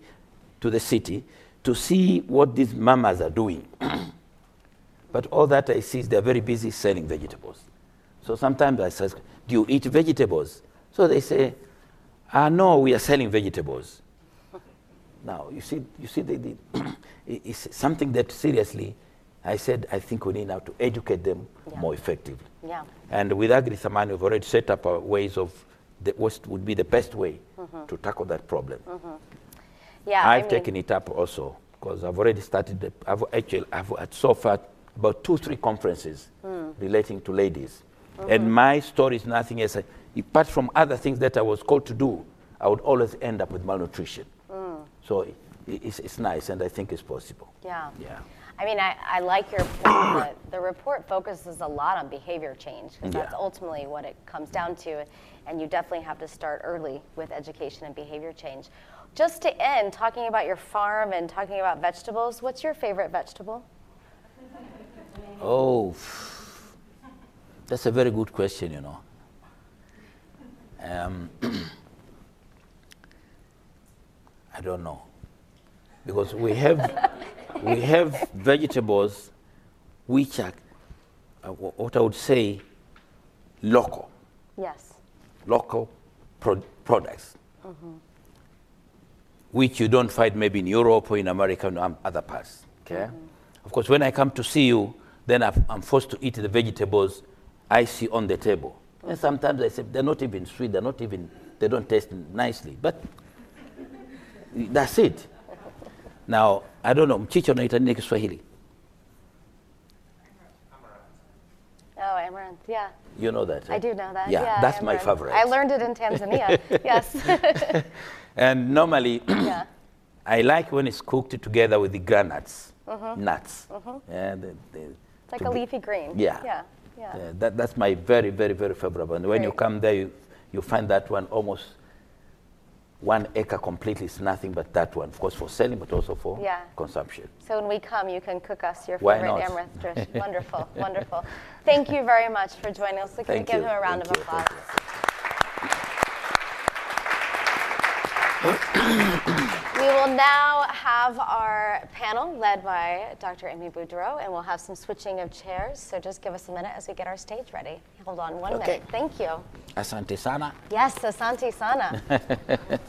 to the city to see what these mamas are doing. but all that I see is they're very busy selling vegetables. So sometimes I say, Do you eat vegetables? So they say, Ah, no, we are selling vegetables. Now, you see, you see the, the it's something that seriously, I said, I think we need now to educate them yeah. more effectively. Yeah. And with Agri Thamani, we've already set up our ways of the, what would be the best way mm-hmm. to tackle that problem. Mm-hmm. Yeah, I've I mean, taken it up also because I've already started. The, I've actually I've had so far about two, three conferences mm. relating to ladies. Mm-hmm. And my story is nothing else. Apart from other things that I was called to do, I would always end up with malnutrition. So it's, it's nice, and I think it's possible. Yeah. Yeah. I mean, I, I like your point that the report focuses a lot on behavior change because yeah. that's ultimately what it comes down to. And you definitely have to start early with education and behavior change. Just to end, talking about your farm and talking about vegetables, what's your favorite vegetable? Oh, that's a very good question, you know. Um, I don't know. Because we have, we have vegetables which are, uh, what I would say, local. Yes. Local pro- products. Mm-hmm. Which you don't find maybe in Europe or in America or other parts. Okay? Mm-hmm. Of course, when I come to see you, then I'm forced to eat the vegetables I see on the table. And sometimes I say, they're not even sweet, they're not even, they don't taste nicely. But that's it. Now, I don't know, mchicha unaita nini Kiswahili? Oh, amaranth, yeah. You know that? Right? I do know that. Yeah, yeah that's amaranth. my favorite. I learned it in Tanzania, yes. and normally, yeah. I like when it's cooked together with the groundnuts, mm-hmm. nuts. Mm-hmm. Yeah, the, the, it's like a be, leafy green. Yeah. Yeah. yeah. that, that's my very, very, very favorite. And when Great. you come there, you, you find that one almost one acre completely is nothing but that one, of course, for selling, but also for yeah. consumption. So when we come, you can cook us your favorite amaranth dish. wonderful, wonderful. Thank you very much for joining us. So can Thank give him a round Thank of applause? We will now have our panel led by Dr. Amy Boudreau, and we'll have some switching of chairs. So just give us a minute as we get our stage ready. Hold on one okay. minute. Thank you. Asante sana. Yes, asante sana.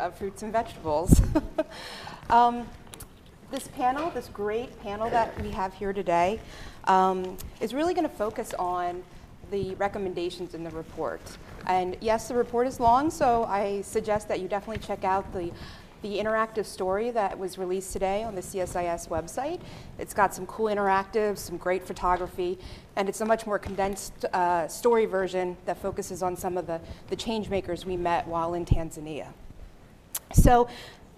of fruits and vegetables. um, this panel, this great panel that we have here today, um, is really going to focus on the recommendations in the report. And yes, the report is long, so I suggest that you definitely check out the the interactive story that was released today on the CSIS website. It's got some cool interactives, some great photography, and it's a much more condensed uh, story version that focuses on some of the, the change makers we met while in Tanzania. So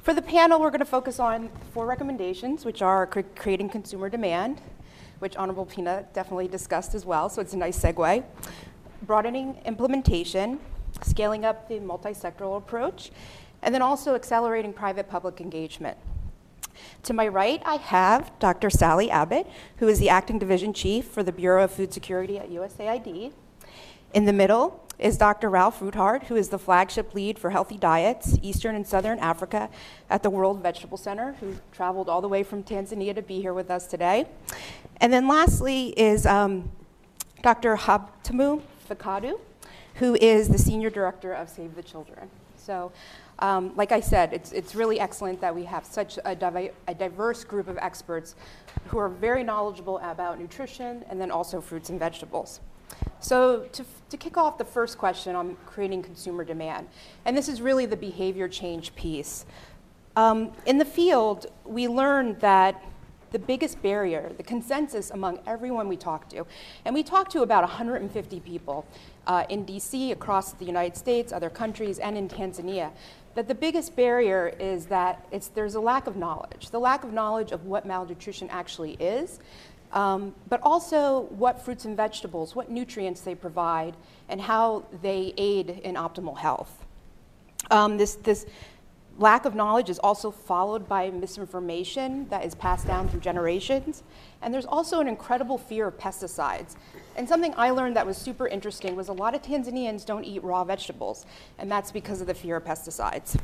for the panel, we're going to focus on four recommendations, which are cre- creating consumer demand, which Honorable Pinda definitely discussed as well, so it's a nice segue. Broadening implementation, scaling up the multi-sectoral approach, and then also accelerating private public engagement. To my right, I have Dr. Sally Abbott, who is the acting division chief for the Bureau of Food Security at USAID. In the middle is Dr. Ralph Roothaert, who is the flagship lead for healthy diets, Eastern and Southern Africa, at the World Vegetable Center, who traveled all the way from Tanzania to be here with us today. And then lastly is um, Dr. Habtamu Fekadu, who is the senior director of Save the Children. So um, like I said, it's, it's really excellent that we have such a, a diverse group of experts who are very knowledgeable about nutrition and then also fruits and vegetables. So, to, to kick off the first question on creating consumer demand, and this is really the behavior change piece. Um, in the field, we learned that the biggest barrier, the consensus among everyone we talked to, and we talked to about 150 people uh, in DC, across the United States, other countries, and in Tanzania, that the biggest barrier is that it's, there's a lack of knowledge, the lack of knowledge of what malnutrition actually is, um, but also what fruits and vegetables, what nutrients they provide, and how they aid in optimal health. Um, this, this lack of knowledge is also followed by misinformation that is passed down through generations. And there's also an incredible fear of pesticides. And something I learned that was super interesting was a lot of Tanzanians don't eat raw vegetables, and that's because of the fear of pesticides.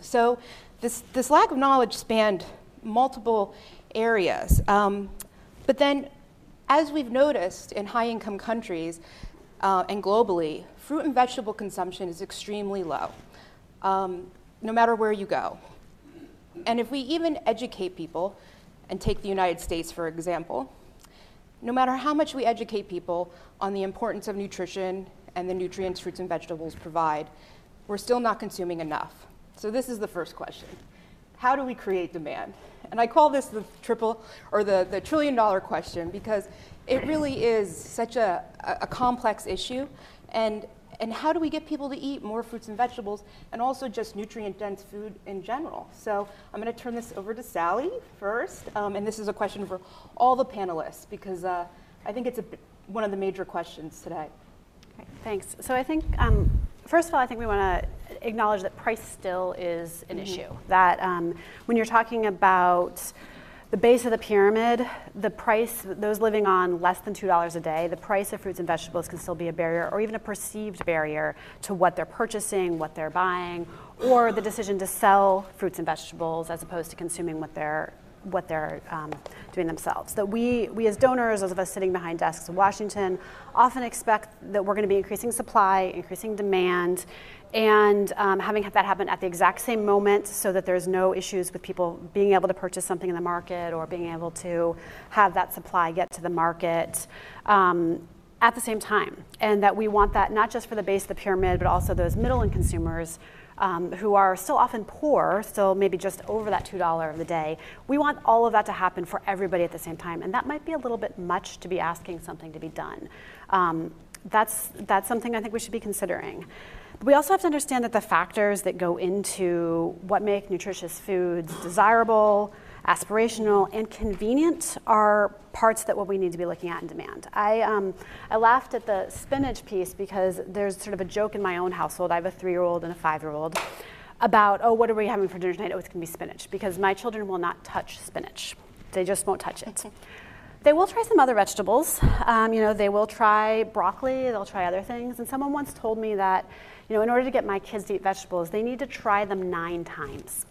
So this, this lack of knowledge spanned multiple areas. Um, but then, as we've noticed in high income countries uh, and globally, fruit and vegetable consumption is extremely low, um, no matter where you go. And if we even educate people, and take the United States for example, no matter how much we educate people on the importance of nutrition and the nutrients fruits and vegetables provide, we're still not consuming enough. So this is the first question. How do we create demand? And I call this the triple or the, the trillion dollar question because it really is such a, a complex issue. And and how do we get people to eat more fruits and vegetables and also just nutrient dense food in general? So I'm going to turn this over to Sally first. Um, and this is a question for all the panelists because uh, I think it's a, one of the major questions today. Thanks. So I think, um, first of all, I think we want to acknowledge that price still is an mm-hmm. issue. That um, when you're talking about the base of the pyramid, the price, those living on less than $2 a day, the price of fruits and vegetables can still be a barrier or even a perceived barrier to what they're purchasing, what they're buying, or the decision to sell fruits and vegetables as opposed to consuming what they're what they're um, doing themselves. That we, we as donors, those of us sitting behind desks in Washington, often expect that we're going to be increasing supply, increasing demand, and um, having that happen at the exact same moment so that there's no issues with people being able to purchase something in the market or being able to have that supply get to the market um, at the same time. And that we want that not just for the base of the pyramid, but also those middle end consumers. Um, who are still often poor, still maybe just over that $2 of the day. We want all of that to happen for everybody at the same time. And that might be a little bit much to be asking something to be done. Um, that's, that's something I think we should be considering. We also have to understand that the factors that go into what make nutritious foods desirable, aspirational, and convenient are parts that what we need to be looking at in demand. I, um, I laughed at the spinach piece because there's sort of a joke in my own household. I have a three-year-old and a five-year-old about, oh, what are we having for dinner tonight? Oh, it's going to be spinach because my children will not touch spinach. They just won't touch it. They will try some other vegetables. Um, you know, they will try broccoli. They'll try other things. And someone once told me that you know, in order to get my kids to eat vegetables, they need to try them nine times.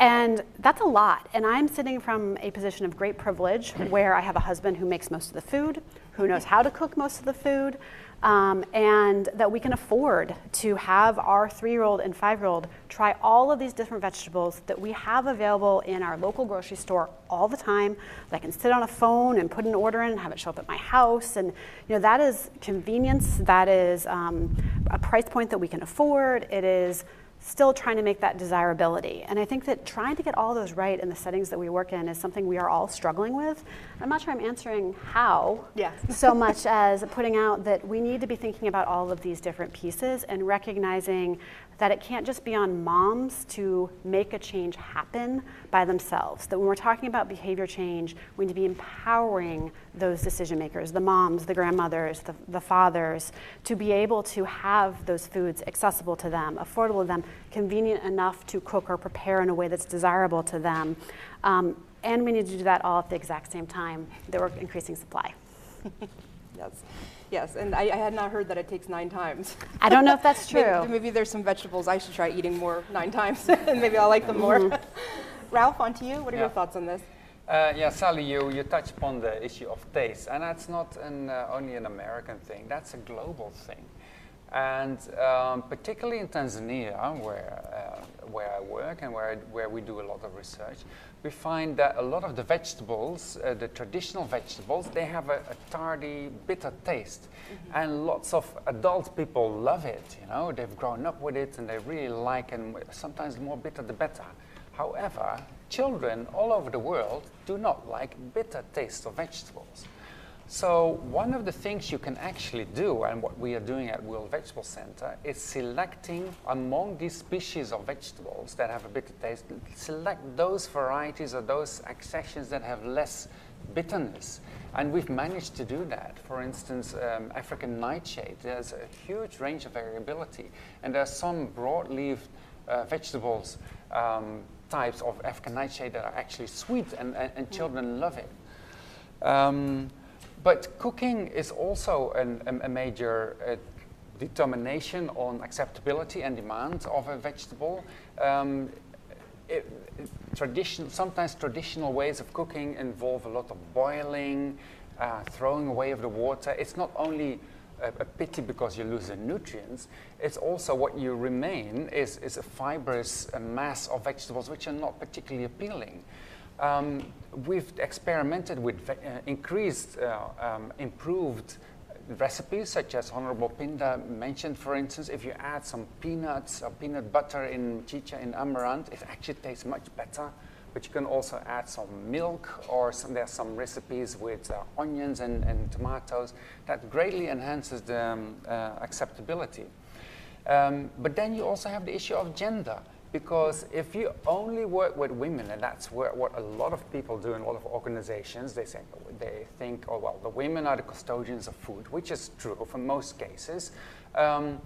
And that's a lot. And I'm sitting from a position of great privilege where I have a husband who makes most of the food, who knows how to cook most of the food, um, and that we can afford to have our three year old and five year old try all of these different vegetables that we have available in our local grocery store all the time. That I can sit on a phone and put an order in and have it show up at my house. And you know that is convenience. That is um, a price point that we can afford. It is still trying to make that desirability. And I think that trying to get all those right in the settings that we work in is something we are all struggling with. I'm not sure I'm answering how Yeah. so much as putting out that we need to be thinking about all of these different pieces and recognizing that it can't just be on moms to make a change happen by themselves. That when we're talking about behavior change, we need to be empowering those decision makers, the moms, the grandmothers, the, the fathers, to be able to have those foods accessible to them, affordable to them, convenient enough to cook or prepare in a way that's desirable to them. Um, and we need to do that all at the exact same time that we're increasing supply. Yes, yes, and I, I had not heard that it takes nine times. I don't know if that's true. Maybe there's some vegetables I should try eating more nine times, and maybe I'll like them more. Ralph, on to you. What are your thoughts on this? Uh, yeah, Sally, you, you touched upon the issue of taste, and that's not an, uh, only an American thing, that's a global thing. And um, particularly in Tanzania, where, uh, where I work and where, I, where we do a lot of research, we find that a lot of the vegetables, uh, the traditional vegetables, they have a, a tardy, bitter taste. And lots of adult people love it, you know, they've grown up with it and they really like it, and sometimes the more bitter the better. However, children all over the world do not like bitter taste of vegetables. So one of the things you can actually do, and what we are doing at World Vegetable Center, is selecting among these species of vegetables that have a bitter taste, select those varieties or those accessions that have less bitterness. And we've managed to do that. For instance, um, African nightshade, there's a huge range of variability. And there are some broadleaf uh, vegetables um, types of African nightshade that are actually sweet and, and, and children love it. Um, but cooking is also an, a, a major uh, determination on acceptability and demand of a vegetable. Um, it, it- tradition, sometimes traditional ways of cooking involve a lot of boiling, uh, throwing away of the water. It's not only a, a pity because you lose the nutrients, it's also what you remain is, is a fibrous uh, mass of vegetables which are not particularly appealing. Um, we've experimented with uh, increased, uh, um, improved recipes, such as Honorable Pinda mentioned, for instance, if you add some peanuts or peanut butter mchicha in amaranth, it actually tastes much better. But you can also add some milk, or some, there's some recipes with uh, onions and, and tomatoes that greatly enhances the um, uh, acceptability. Um, but then you also have the issue of gender. Because if you only work with women, and that's where, what a lot of people do in a lot of organizations, they, say, they think, oh, well, the women are the custodians of food, which is true for most cases. Um,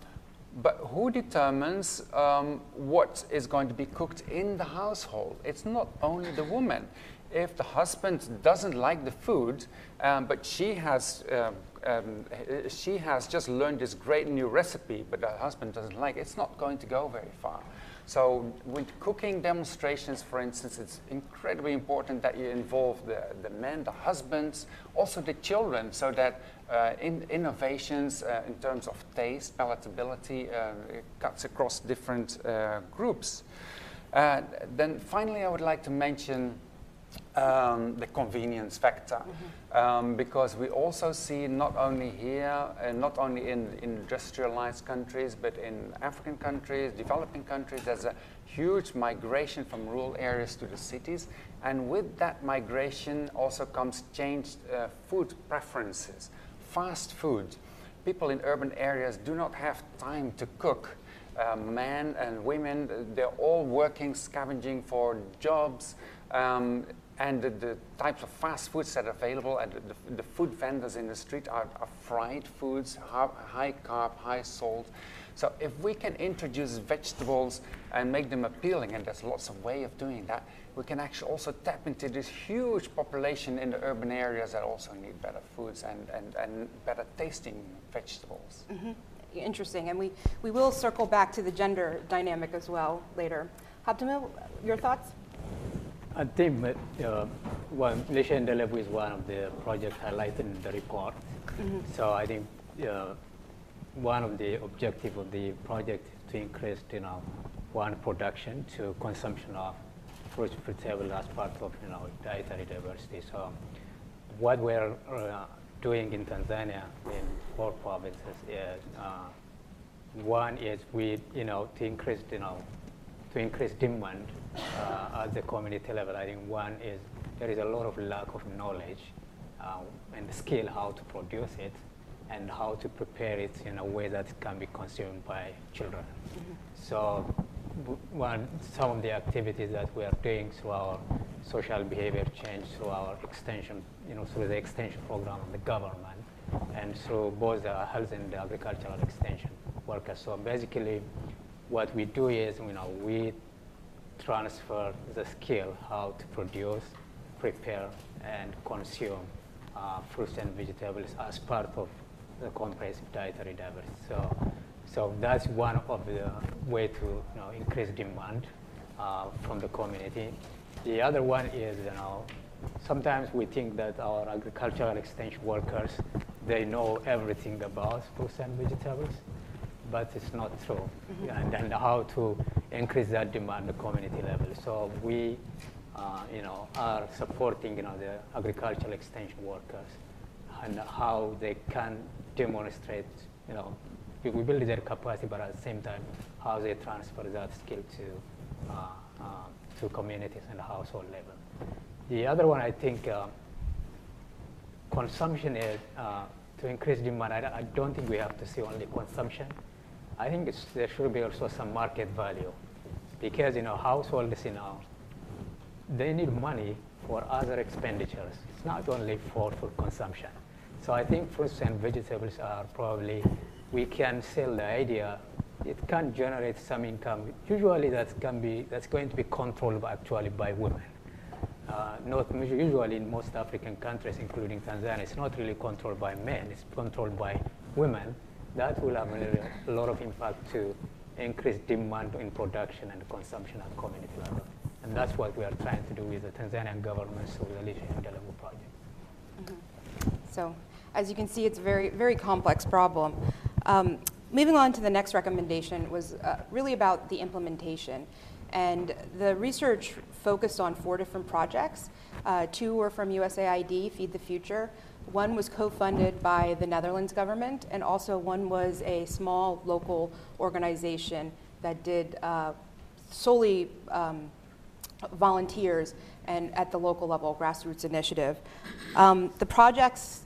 but who determines um, what is going to be cooked in the household? It's not only the woman. If the husband doesn't like the food, um, but she has, um, um, she has just learned this great new recipe, but the husband doesn't like it, it's not going to go very far. So with cooking demonstrations, for instance, it's incredibly important that you involve the, the men, the husbands, also the children, so that uh, in, innovations uh, in terms of taste, palatability, uh, cuts across different uh, groups. Uh, then finally, I would like to mention um, the convenience factor, um, because we also see not only here, and not only in industrialized countries, but in African countries, developing countries, there's a huge migration from rural areas to the cities, and with that migration also comes changed uh, food preferences, fast food. People in urban areas do not have time to cook uh, men and women, uh, they're all working, scavenging for jobs. Um, and the, the types of fast foods that are available and the, the, food vendors in the street are, are fried foods, high carb, high salt. So if we can introduce vegetables and make them appealing, and there's lots of way of doing that, we can actually also tap into this huge population in the urban areas that also need better foods and, and, and better tasting vegetables. Mm-hmm. Interesting, and we, we will circle back to the gender dynamic as well later. Habtamu, your thoughts? I think uh, one, Lishe Endelevu is one of the projects highlighted in the report. Mm-hmm. So I think uh, one of the objectives of the project is to increase, you know, one production to consumption of fruits, vegetables as part of, you know, dietary diversity. So what we're uh, doing in Tanzania in four provinces is uh, one is we, you know, to increase, you know, to increase demand uh, at the community level. I think one is there is a lot of lack of knowledge uh, and skill how to produce it and how to prepare it in a way that can be consumed by children. Mm-hmm. So one, some of the activities that we are doing through our social behavior change, through our extension, you know, through the extension program of the government, and through both the health and the agricultural extension workers. So basically, what we do is, you know, we transfer the skill how to produce, prepare, and consume uh, fruits and vegetables as part of the comprehensive dietary diversity. So, so that's one of the way to you know, increase demand uh, from the community. The other one is, you know, sometimes we think that our agricultural extension workers, they know everything about fruits and vegetables but it's not true. Mm-hmm. And, and how to increase that demand at the community level. So we, uh, you know, are supporting, you know, the agricultural extension workers and how they can demonstrate, you know, we build their capacity, but at the same time, how they transfer that skill to, uh, uh, to communities and household level. The other one, I think, uh, consumption is uh, to increase demand. I, I, don't think we have to see only consumption. I think there should be also some market value because you know households you know they need money for other expenditures. It's not only for food consumption. So I think fruits and vegetables are probably we can sell the idea. It can generate some income. Usually that can be that's going to be controlled actually by women. Uh, not usually in most African countries, including Tanzania, it's not really controlled by men. It's controlled by women that will have a lot of impact to increase demand in production and consumption at community level. And that's what we are trying to do with the Tanzanian government through the Lishe Endelevu project. Mm-hmm. So, as you can see, it's a very, very complex problem. Um, moving on to the next recommendation was uh, really about the implementation. And the research focused on four different projects. Uh, two were from USAID, Feed the Future, one was co-funded by the Netherlands government, and also one was a small local organization that did uh, solely um, volunteers and at the local level, grassroots initiative. Um, the projects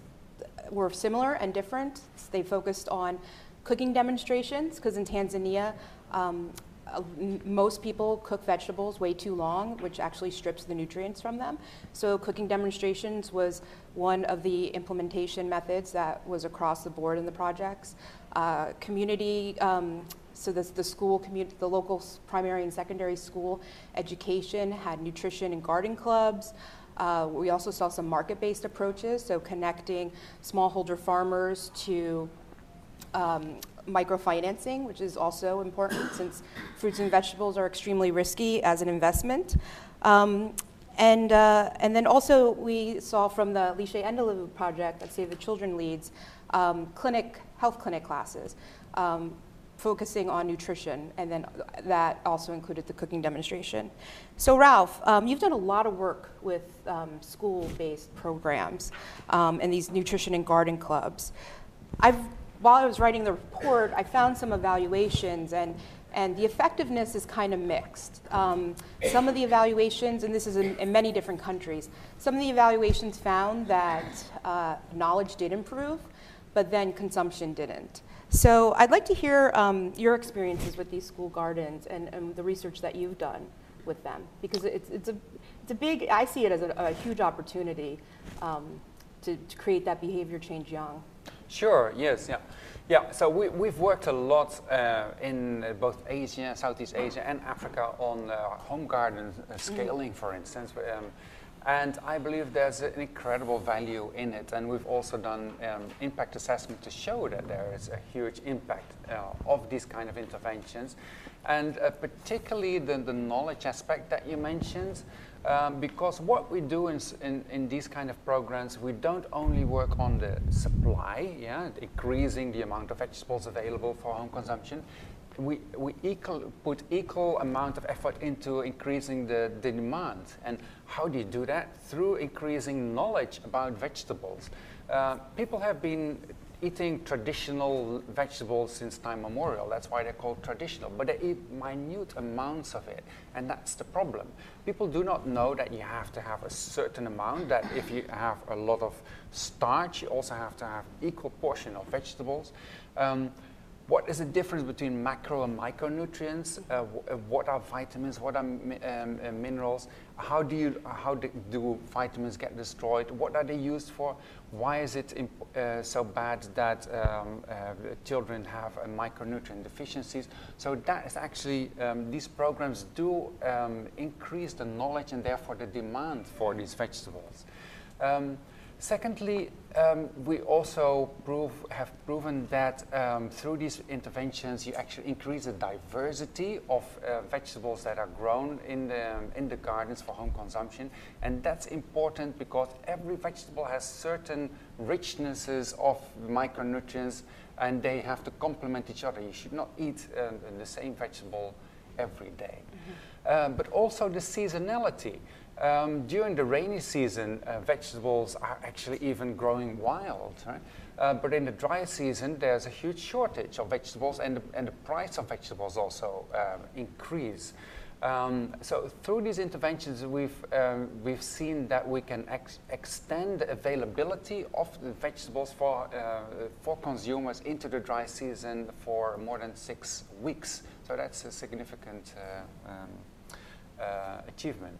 were similar and different. They focused on cooking demonstrations, because in Tanzania, um, uh, most people cook vegetables way too long, which actually strips the nutrients from them. So cooking demonstrations was one of the implementation methods that was across the board in the projects. Uh, community, um, so this, the school, community, the local primary and secondary school education had nutrition and garden clubs. Uh, we also saw some market-based approaches, so connecting smallholder farmers to um, microfinancing, which is also important since fruits and vegetables are extremely risky as an investment. Um, and, uh, and then also we saw from the Lishe Endelevu project that Save the Children leads, um, clinic, health clinic classes, um, focusing on nutrition, and then that also included the cooking demonstration. So Ralph, um, you've done a lot of work with um, school-based programs um, and these nutrition and garden clubs. I've while I was writing the report, I found some evaluations, and, and the effectiveness is kind of mixed. Um, some of the evaluations, and this is in, in, many different countries, some of the evaluations found that uh, knowledge did improve, but then consumption didn't. So I'd like to hear um, your experiences with these school gardens and, and, the research that you've done with them, because it's, it's, a, it's a big, I see it as a, a huge opportunity um, to, to create that behavior change young. Sure, yes, yeah. Yeah, so we, we've worked a lot uh, in uh, both Asia, Southeast Asia, and Africa on uh, home garden uh, scaling, mm. for instance. Um, And I believe there's an incredible value in it. And we've also done um, impact assessment to show that there is a huge impact uh, of these kind of interventions. And uh, particularly the, the knowledge aspect that you mentioned, um, because what we do in, in, in, these kind of programs, we don't only work on the supply, yeah, increasing the amount of vegetables available for home consumption, we, we equal, put equal amount of effort into increasing the, the demand. And how do you do that? Through increasing knowledge about vegetables. Uh, people have been eating traditional vegetables since time memorial. That's why they're called traditional. But they eat minute amounts of it. And that's the problem. People do not know that you have to have a certain amount, that if you have a lot of starch, you also have to have equal portion of vegetables. Um, what is the difference between macro and micronutrients? Uh, what are vitamins? What are um, uh, minerals? How do you how do, do, vitamins get destroyed? What are they used for? Why is it uh, so bad that um, uh, children have micronutrient deficiencies? So that is actually um, these programs do um, increase the knowledge and therefore the demand for these vegetables. Um, Secondly, um, we also prove, have proven that um, through these interventions, you actually increase the diversity of uh, vegetables that are grown in the, in the gardens for home consumption. And that's important because every vegetable has certain richnesses of micronutrients and they have to complement each other. You should not eat uh, the same vegetable every day. Mm -hmm. uh, but also the seasonality. Um, during the rainy season, uh, vegetables are actually even growing wild. Right? Uh, but in the dry season, there's a huge shortage of vegetables, and the, and the price of vegetables also uh, increase. Um, so through these interventions, we've um, we've seen that we can ex extend the availability of the vegetables for uh, for consumers into the dry season for more than six weeks. So that's a significant uh, um, uh, achievement.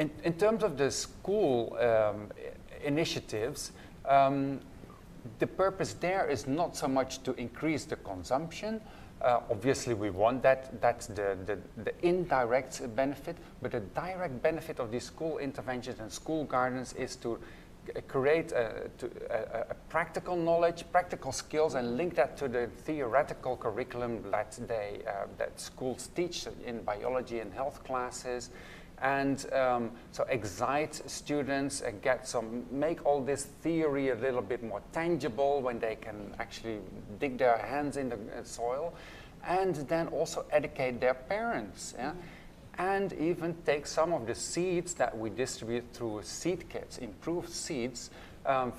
In, in terms of the school um, initiatives, um, the purpose there is not so much to increase the consumption. Uh, obviously, we want that. That's the, the, the, indirect benefit. But the direct benefit of these school interventions and school gardens is to create a, to, a, a, practical knowledge, practical skills, and link that to the theoretical curriculum that, they, uh, that schools teach in biology and health classes and um, so excite students and get some make all this theory a little bit more tangible when they can actually dig their hands in the soil and then also educate their parents yeah? Mm-hmm. and even take some of the seeds that we distribute through seed kits improved seeds um,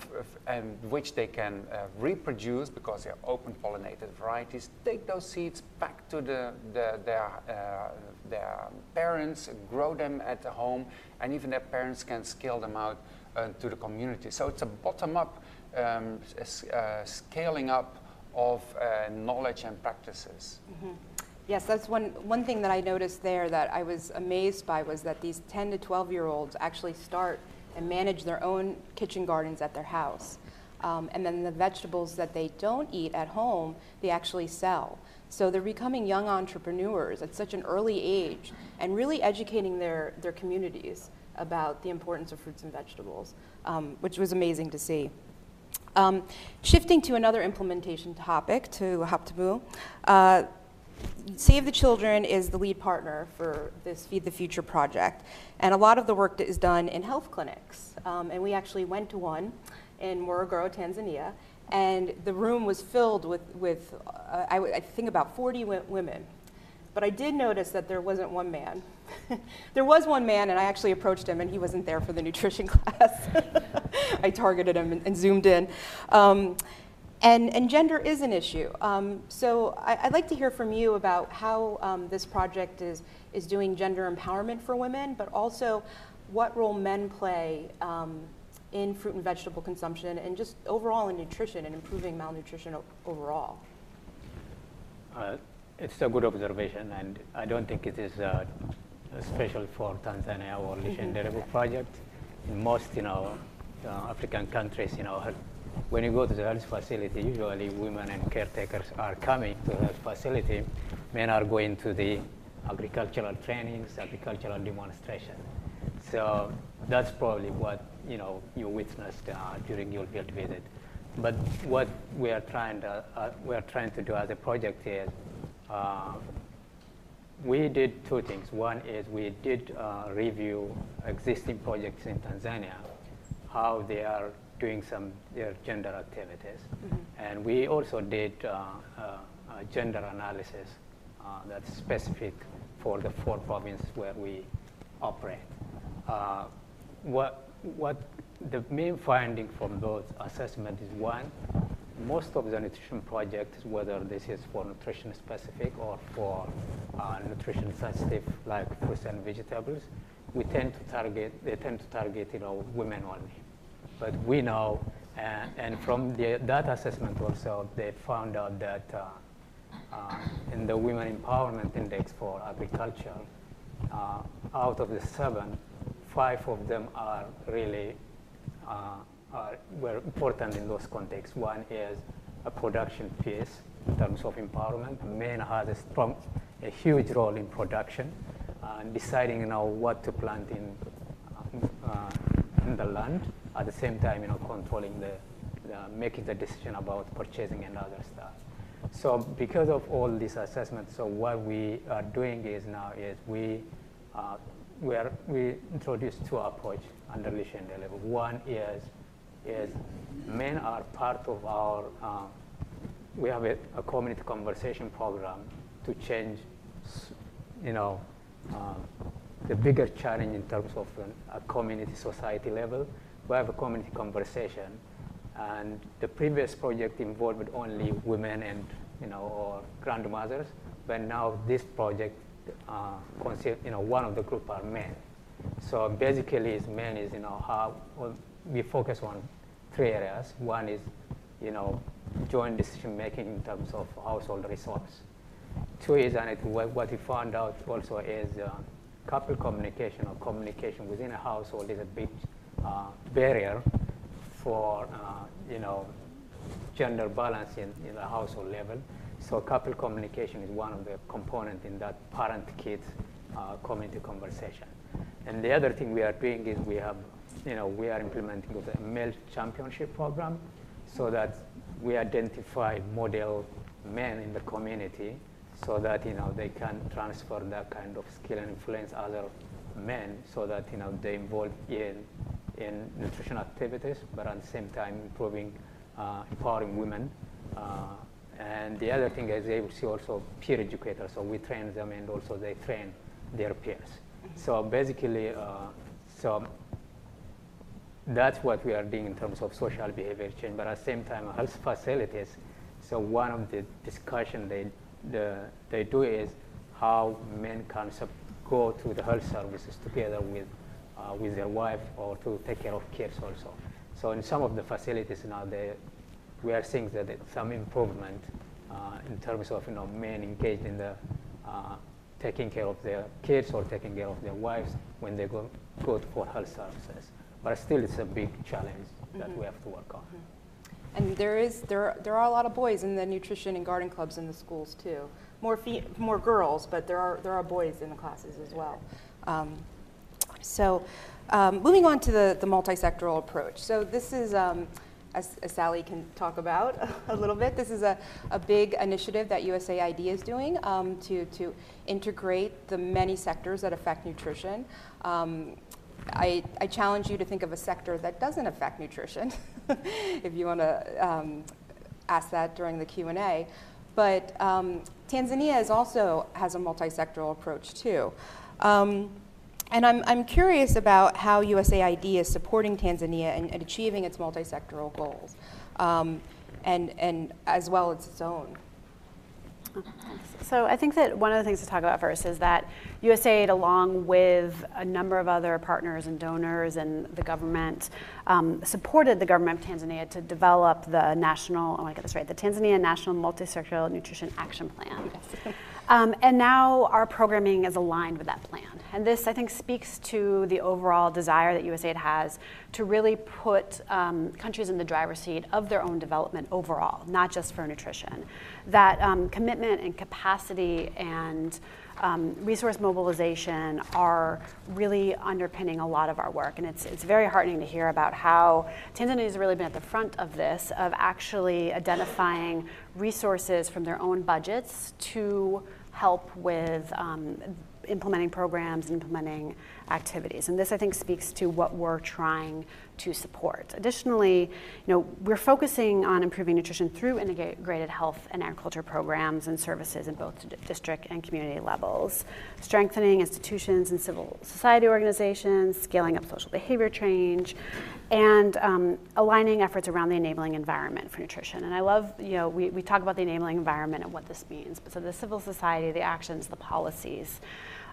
and which they can uh, reproduce because they're open pollinated varieties, take those seeds back to the, the, their, uh, their parents, grow them at the home, and even their parents can scale them out uh, to the community. So it's a bottom up um, uh, scaling up of uh, knowledge and practices. Mm -hmm. Yes, that's one, one thing that I noticed there that I was amazed by was that these 10 to 12 year olds actually start and manage their own kitchen gardens at their house. Um, and then the vegetables that they don't eat at home, they actually sell. So they're becoming young entrepreneurs at such an early age and really educating their, their communities about the importance of fruits and vegetables, um, which was amazing to see. Um, shifting to another implementation topic, to Habtamu, uh, Save the Children is the lead partner for this Feed the Future project. And a lot of the work is done in health clinics. Um, and we actually went to one in Morogoro, Tanzania. And the room was filled with, with uh, I, I, think about 40 women. But I did notice that there wasn't one man. there was one man, and I actually approached him, and he wasn't there for the nutrition class. I targeted him and, and zoomed in. Um, and, and gender is an issue. Um, so I, would like to hear from you about how um, this project is, is doing gender empowerment for women, but also what role men play um, in fruit and vegetable consumption and just overall in nutrition and improving malnutrition overall. Uh, it's a good observation, and I don't think it is uh, special for Tanzania or Lishe Endelevu mm -hmm. project. In most, you know, uh, African countries, you know, when you go to the health facility, usually women and caretakers are coming to the facility. Men are going to the agricultural trainings, agricultural demonstration. So that's probably what you know you witnessed uh, during your field visit. But what we are trying to uh, we are trying to do as a project is uh, we did two things. One is we did uh, review existing projects in Tanzania, how they are doing some their gender activities, mm-hmm. and we also did uh, uh, gender analysis that's specific for the four provinces where we operate. what what the main finding from those assessments is one, most of the nutrition projects, whether this is for nutrition specific or for uh, nutrition sensitive like fruits and vegetables, we tend to target, they tend to target, you know, women only. But we know, and, and from the, that assessment also, they found out that uh, uh, in the Women Empowerment Index for Agriculture, uh, out of the seven, five of them are really uh, uh, were important in those contexts. One is a production piece in terms of empowerment. Men has a strong, a huge role in production, uh, deciding you know what to plant in uh, in the land. At the same time, you know, controlling the, the, making the decision about purchasing and other stuff. So because of all these assessments, so what we are doing is now is we uh, we, are, we introduced two approach under leadership level. One is is men are part of our, uh, we have a, a, community conversation program to change, you know, uh, the bigger challenge in terms of a community society level. We have a community conversation, and the previous project involved only women and, you know, or grandmothers, but now this project, uh, you know, one of the group are men. So basically, is men is, you know, how, we focus on three areas. One is, you know, joint decision making in terms of household resource. Two is, and it, what we found out also is uh, couple communication or communication within a household is a big barrier for, uh, you know, gender balance in, in the household level. So couple communication is one of the components in that parent-kid uh, community conversation. And the other thing we are doing is we have you know, we are implementing the male championship program so that we identify model men in the community so that, you know, they can transfer that kind of skill and influence other men so that, you know, they involve in, in nutrition activities, but at the same time improving, uh, empowering women. Uh, and the other thing is they will see also peer educators, so we train them and also they train their peers. So basically, uh, so that's what we are doing in terms of social behavior change. But at the same time, health facilities. So one of the discussion they the, they do is how men can go to the health services together with uh, with their wife or to take care of kids also. So in some of the facilities now, they, we are seeing that some improvement uh, in terms of you know men engaged in the uh, taking care of their kids or taking care of their wives when they go go for health services but still it's a big challenge that mm-hmm. we have to work on. Mm-hmm. And there is there there are a lot of boys in the nutrition and garden clubs in the schools too. More more girls, but there are there are boys in the classes as well. Um, so, um, moving on to the the multi-sectoral approach. So this is. Um, as, as, Sally can talk about a little bit, this is a, a big initiative that USAID is doing um, to, to integrate the many sectors that affect nutrition. Um, I, I, challenge you to think of a sector that doesn't affect nutrition, if you want to um, ask that during the Q&A. But um, Tanzania is also has a multi-sectoral approach too. Um, and I'm, I'm curious about how USAID is supporting Tanzania and, and achieving its multi-sectoral goals, um, and, and as well as its own. So I think that one of the things to talk about first is that USAID, along with a number of other partners and donors and the government, um, supported the government of Tanzania to develop the national, oh, get this right, the Tanzania National Multisectoral Nutrition Action Plan. Yes. Um, and now our programming is aligned with that plan. And this, I think, speaks to the overall desire that USAID has to really put um, countries in the driver's seat of their own development overall, not just for nutrition. That um, commitment and capacity and um, resource mobilization are really underpinning a lot of our work. And it's, it's very heartening to hear about how Tanzania has really been at the front of this, of actually identifying resources from their own budgets to help with um, implementing programs, and implementing activities. And this, I think, speaks to what we're trying to support. Additionally, you know, we're focusing on improving nutrition through integrated health and agriculture programs and services in both district and community levels, strengthening institutions and civil society organizations, scaling up social behavior change, and um, aligning efforts around the enabling environment for nutrition. And I love, you know, we, we talk about the enabling environment and what this means. But so the civil society, the actions, the policies.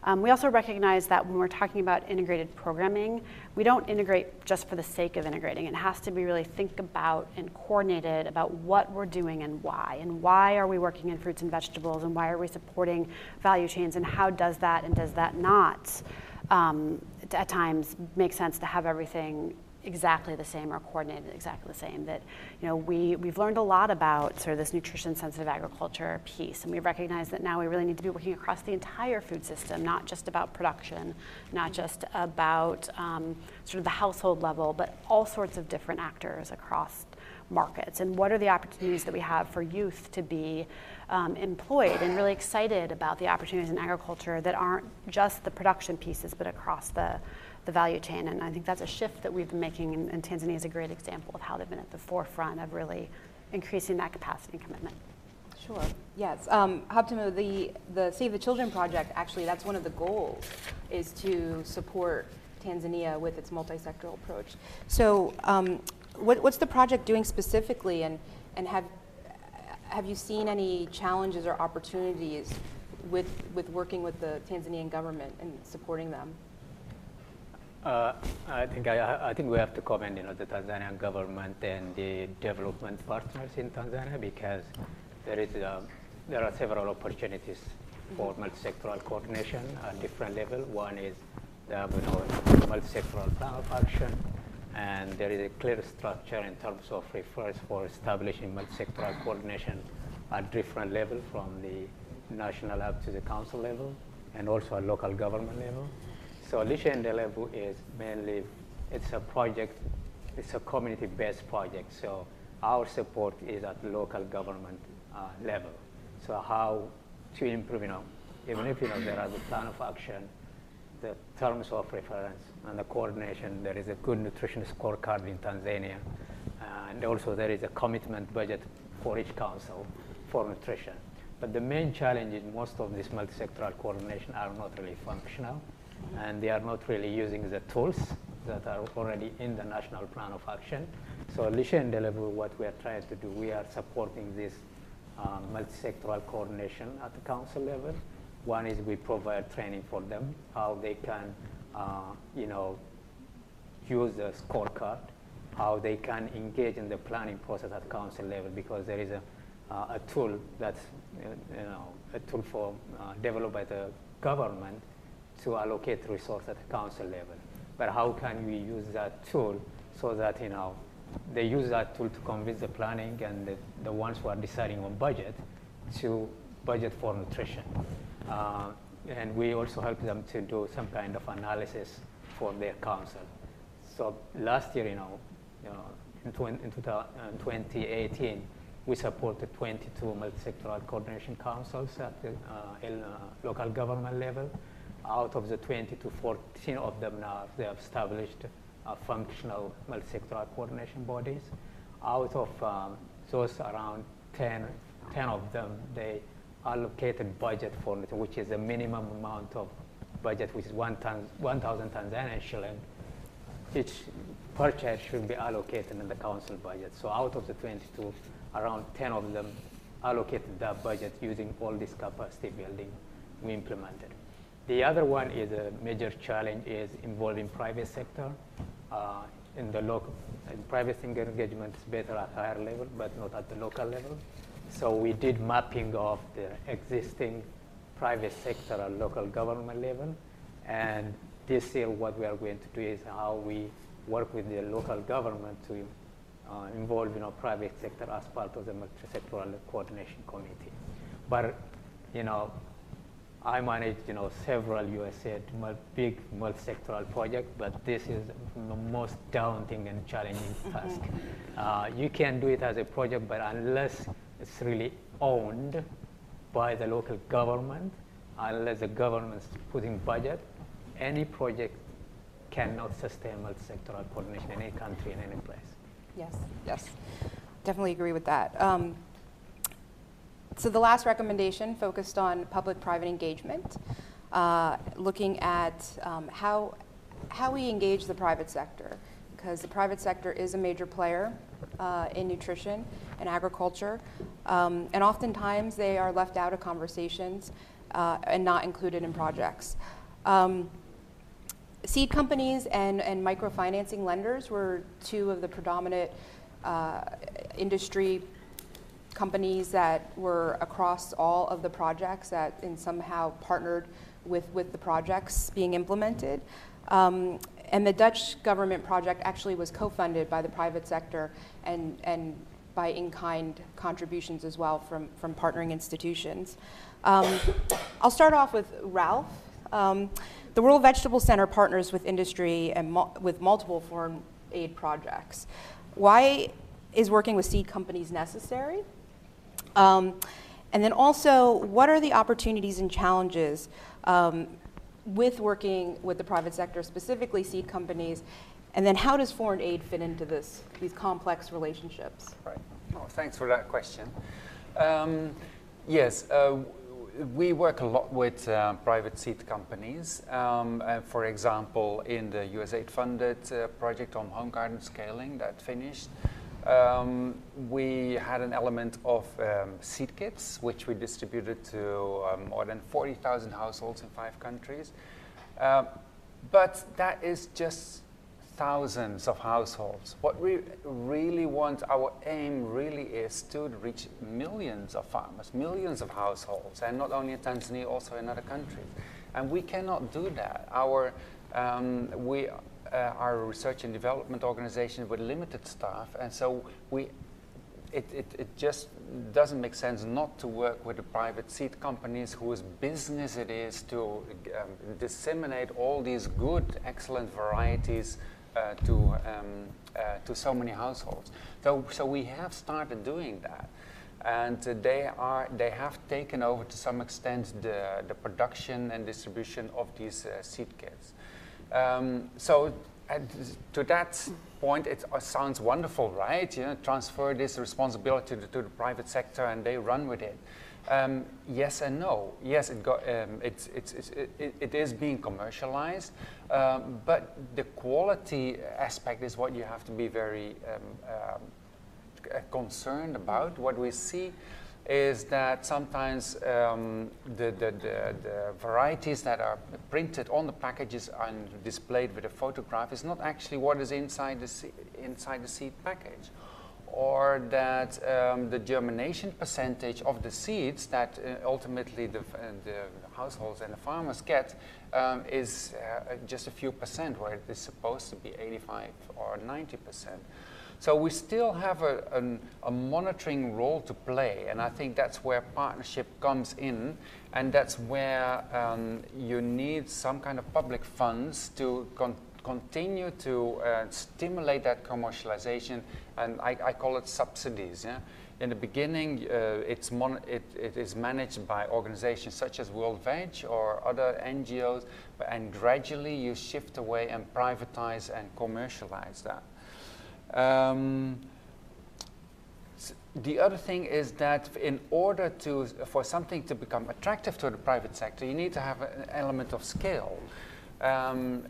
Um, we also recognize that when we're talking about integrated programming, we don't integrate just for the sake of integrating. It has to be really think about and coordinated about what we're doing and why, and why are we working in fruits and vegetables, and why are we supporting value chains, and how does that and does that not um, at times make sense to have everything exactly the same or coordinated exactly the same. That you know we we've learned a lot about sort of this nutrition sensitive agriculture piece, and we recognize that now we really need to be working across the entire food system, not just about production, not just about um, sort of the household level, but all sorts of different actors across markets and what are the opportunities that we have for youth to be um, employed and really excited about the opportunities in agriculture that aren't just the production pieces but across the the value chain. And I think that's a shift that we've been making, and, and Tanzania is a great example of how they've been at the forefront of really increasing that capacity and commitment. Sure. Yes. Um, the the Save the Children project actually that's one of the goals is to support Tanzania with its multi-sectoral approach. So, um, what, what's the project doing specifically, and and have have you seen any challenges or opportunities with with working with the Tanzanian government and supporting them? Uh, I think I, I, think we have to commend you know the Tanzanian government and the development partners in Tanzania because there is a, there are several opportunities for multi-sectoral coordination at different level. One is the you know, multi-sectoral plan of action, and there is a clear structure in terms of reference for establishing multi-sectoral coordination at different level from the national up to the council level and also at local government level. So Lishe Endelevu is mainly, it's a project, it's a community-based project. So our support is at local government uh, level. So how to improve, you know, even if you know there are the plan of action, the terms of reference and the coordination, there is a good nutrition scorecard in Tanzania. And also there is a commitment budget for each council for nutrition. But the main challenge is most of this multi-sectoral coordination are not really functional and they are not really using the tools that are already in the national plan of action. So Lishe Endelevu, what we are trying to do, we are supporting this um, multi-sectoral coordination at the council level. One is we provide training for them, how they can, uh, you know, use the scorecard, how they can engage in the planning process at council level, because there is a, uh, a tool that's, you know, a tool for uh, developed by the government to allocate resources at the council level. But how can we use that tool so that, you know, they use that tool to convince the planning and the, the ones who are deciding on budget to budget for nutrition. Uh, and we also help them to do some kind of analysis for their council. So last year, you know, you know in, 20, in 2018, we supported 22 multi-sectoral coordination councils at the uh, uh, local government level out of the 20 to 14 of them now, they have established uh, functional multi-sectoral coordination bodies. Out of um, those around 10, 10 of them, they allocated budget for it, which is the minimum amount of budget, which is 1,000 Tanzanian shilling. Each purchase should be allocated in the council budget. So out of the 22, around 10 of them allocated that budget using all this capacity building we implemented. The other one is a major challenge is involving private sector. Uh, in the local, private sector engagement is better at higher level, but not at the local level. So we did mapping of the existing private sector at local government level. And this year what we are going to do is how we work with the local government to uh, involve you know, private sector as part of the multi-sectoral coordination committee. But you know, I manage, you know, several USAID big multi-sectoral projects, but this is the most daunting and challenging task. Uh, you can do it as a project, but unless it's really owned by the local government, unless the government is putting budget, any project cannot sustain multi-sectoral coordination in any country in any place. Yes, yes, definitely agree with that. Um, so the last recommendation focused on public-private engagement, uh, looking at um, how, how we engage the private sector, because the private sector is a major player uh, in nutrition and agriculture, um, and oftentimes they are left out of conversations uh, and not included in projects. Um, seed companies and, and microfinancing lenders were two of the predominant uh, industry companies that were across all of the projects that in somehow partnered with, with the projects being implemented. Um, and the Dutch government project actually was co-funded by the private sector and, and by in-kind contributions as well from, from partnering institutions. Um, I'll start off with Ralph. Um, the World Vegetable Center partners with industry and with multiple foreign aid projects. Why is working with seed companies necessary? Um, and then also, what are the opportunities and challenges um, with working with the private sector, specifically seed companies? And then how does foreign aid fit into this, these complex relationships? Right. Oh, thanks for that question. Um, yes, uh, we work a lot with uh, private seed companies. Um, for example, in the USAID funded uh, project on home garden scaling that finished, um, we had an element of um, seed kits, which we distributed to um, more than 40,000 households in five countries. Uh, but that is just thousands of households. What we really want, our aim really is to reach millions of farmers, millions of households, and not only in Tanzania, also in other countries. And we cannot do that. Our, um, we uh, are a research and development organization with limited staff, and so we, it, it, it just doesn't make sense not to work with the private seed companies whose business it is to um, disseminate all these good, excellent varieties uh, to, um, uh, to so many households. So, so we have started doing that. And uh, they, are, they have taken over to some extent the, the production and distribution of these uh, seed kits. Um, so to that point, it sounds wonderful, right? You know, transfer this responsibility to, to, the private sector and they run with it. Um, yes and no. Yes, it, got, um, it's, it's, it's, it, it is being commercialized, um, but the quality aspect is what you have to be very um, um, concerned about. What we see is that sometimes um, the, the, the, the, varieties that are printed on the packages and displayed with a photograph is not actually what is inside the, inside the seed package. Or that um, the germination percentage of the seeds that uh, ultimately the, uh, the, households and the farmers get um, is uh, just a few percent, where it is supposed to be 85 or 90 percent. So we still have a, a, a, monitoring role to play, and I think that's where partnership comes in, and that's where um, you need some kind of public funds to con continue to uh, stimulate that commercialization, and I, I, call it subsidies. Yeah? In the beginning, uh, it's it, it is managed by organizations such as World Veg or other NGOs, and gradually you shift away and privatize and commercialize that. Um, the other thing is that in order to, for something to become attractive to the private sector, you need to have an element of scale. Um,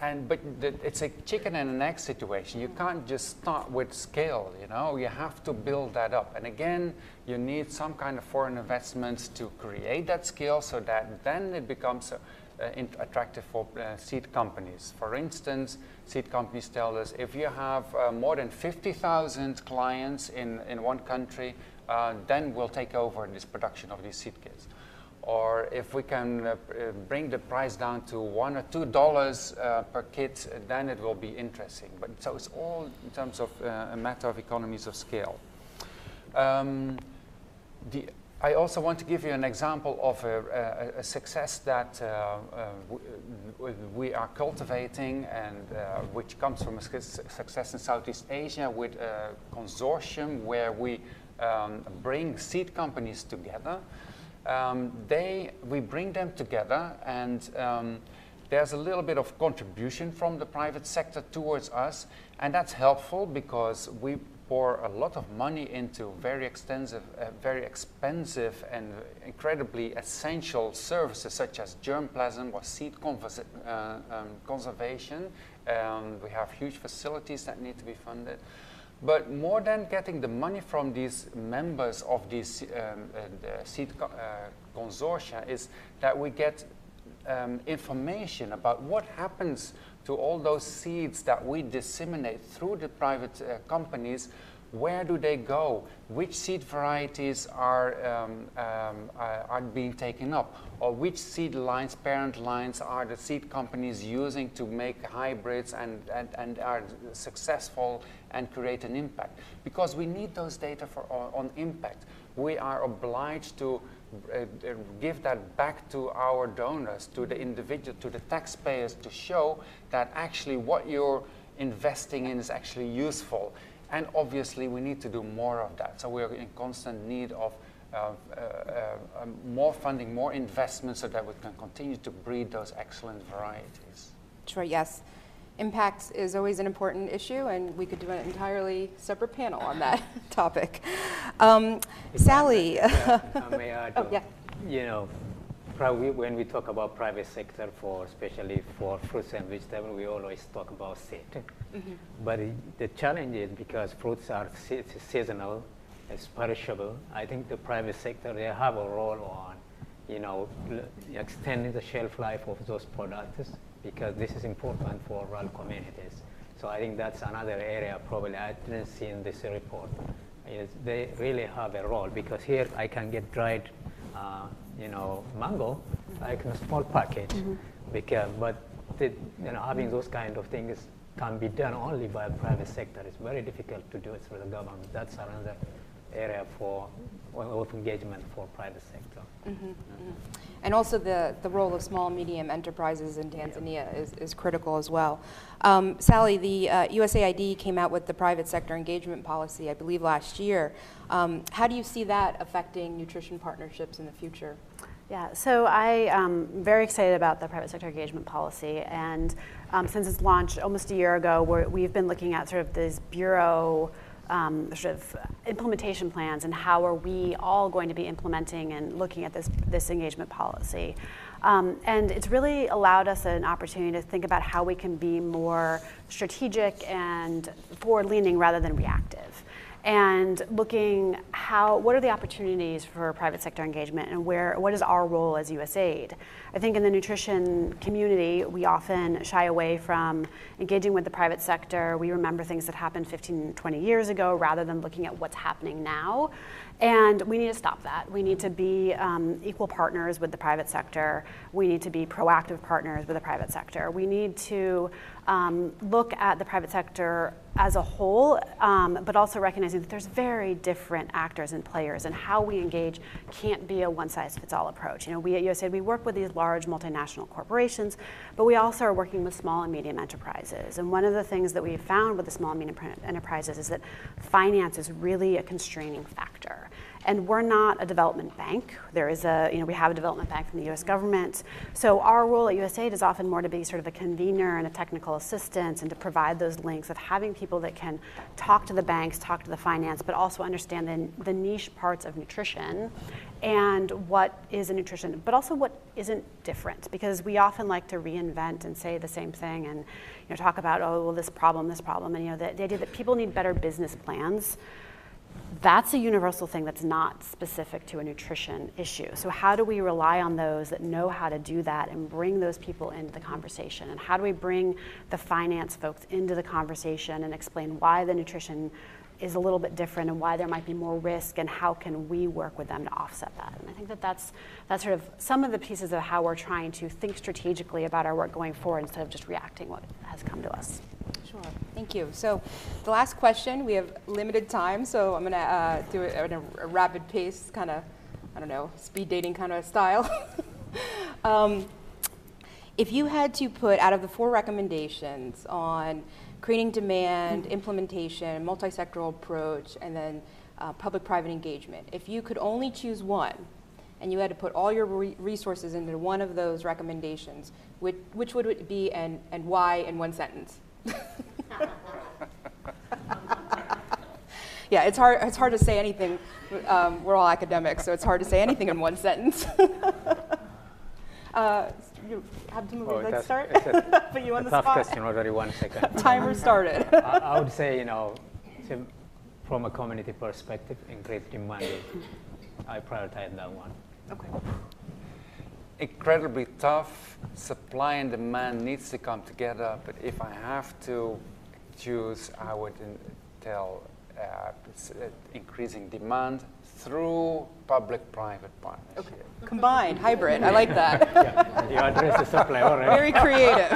and, but it's a chicken and an egg situation. You can't just start with scale, you know, you have to build that up. And again, you need some kind of foreign investments to create that scale so that then it becomes a, attractive for uh, seed companies. For instance, seed companies tell us if you have uh, more than 50,000 clients in, in one country, uh, then we'll take over this production of these seed kits. Or if we can uh, uh bring the price down to one or two dollars per kit, then it will be interesting. But so it's all in terms of a matter of economies of scale. Um, the I also want to give you an example of a, a, a success that uh, uh, we are cultivating and uh, which comes from a success in Southeast Asia with a consortium where we um, bring seed companies together. Um, they, we bring them together and um, there's a little bit of contribution from the private sector towards us and that's helpful because we pour a lot of money into very extensive, uh, very expensive and incredibly essential services such as germplasm or seed uh, um, conservation. Um, we have huge facilities that need to be funded. But more than getting the money from these members of these um, uh, the seed co uh, consortia is that we get um, information about what happens to all those seeds that we disseminate through the private uh, companies, where do they go? Which seed varieties are, um, um, uh, are being taken up? Or which seed lines, parent lines, are the seed companies using to make hybrids and, and, and are successful and create an impact? Because we need those data for, on, on impact. We are obliged to uh, give that back to our donors, to the individual, to the taxpayers to show that actually what you're investing in is actually useful. And obviously we need to do more of that. So we're in constant need of uh, uh, uh, um, more funding, more investment so that we can continue to breed those excellent varieties. Sure, yes impact is always an important issue, and we could do an entirely separate panel on that topic. Um, Sally. yeah, may add, oh, yeah. You know, probably when we talk about private sector for, especially for fruits and vegetables, we always talk about seed. Mm -hmm. But the challenge is because fruits are seasonal, it's perishable. I think the private sector, they have a role on, you know, extending the shelf life of those products because this is important for rural communities. So I think that's another area probably I didn't see in this report. Is they really have a role because here I can get dried, uh, you know, mango like in a small package. Mm -hmm. Because, but the, you know, having those kind of things can be done only by the private sector. It's very difficult to do it through the government. That's another area for of engagement for private sector. Mm -hmm, mm -hmm. And also the, the role of small and medium enterprises in Tanzania is, is critical as well. Um, Sally, the uh, USAID came out with the private sector engagement policy, I believe last year. Um, how do you see that affecting nutrition partnerships in the future? Yeah, so I am um, very excited about the private sector engagement policy. And um, since its launch almost a year ago, we have been looking at sort of this bureau um, sort of implementation plans and how are we all going to be implementing and looking at this, this engagement policy. Um, and it's really allowed us an opportunity to think about how we can be more strategic and forward leaning rather than reactive and looking how what are the opportunities for private sector engagement and where what is our role as USAID. I think in the nutrition community we often shy away from engaging with the private sector. We remember things that happened 15 20 years ago rather than looking at what's happening now. And we need to stop that. We need to be um, equal partners with the private sector. We need to be proactive partners with the private sector. We need to um, look at the private sector as a whole, um, but also recognizing that there's very different actors and players, and how we engage can't be a one-size-fits-all approach. You know, we at USAID we work with these large multinational corporations, but we also are working with small and medium enterprises. And one of the things that we've found with the small and medium enterprises is that finance is really a constraining factor. And we're not a development bank. There is a, you know, we have a development bank from the US government. So our role at USAID is often more to be sort of a convener and a technical assistance and to provide those links of having people that can talk to the banks, talk to the finance, but also understand the, the niche parts of nutrition and what is a nutrition, but also what isn't different. Because we often like to reinvent and say the same thing and you know, talk about, oh, well, this problem, this problem. And you know, the, the idea that people need better business plans that's a universal thing that's not specific to a nutrition issue. So, how do we rely on those that know how to do that and bring those people into the conversation? And how do we bring the finance folks into the conversation and explain why the nutrition is a little bit different and why there might be more risk and how can we work with them to offset that? And I think that that's, that's sort of some of the pieces of how we're trying to think strategically about our work going forward instead of just reacting what has come to us. Sure, thank you. So the last question, we have limited time, so I'm to uh, do it at a, a rapid pace kind of I don't know, speed dating kind of style. um, if you had to put out of the four recommendations on creating demand, implementation, multi-sectoral approach, and then uh, public-private engagement, if you could only choose one, and you had to put all your re resources into one of those recommendations, which, which would it be and, and why in one sentence? yeah, it's hard, it's hard to say anything. Um, we're all academics, so it's hard to say anything in one sentence. uh, you have to move oh, like start? Put you on the tough spot. question already, one second. Timer started. I, I, would say, you know, from a community perspective, increased demand, I prioritize that one. Okay. Incredibly tough. Supply and demand needs to come together, but if I have to choose, I would tell uh, uh, increasing demand through public-private partnership. Okay. Combined, hybrid, I like that. yeah, you address the supply already. Very creative.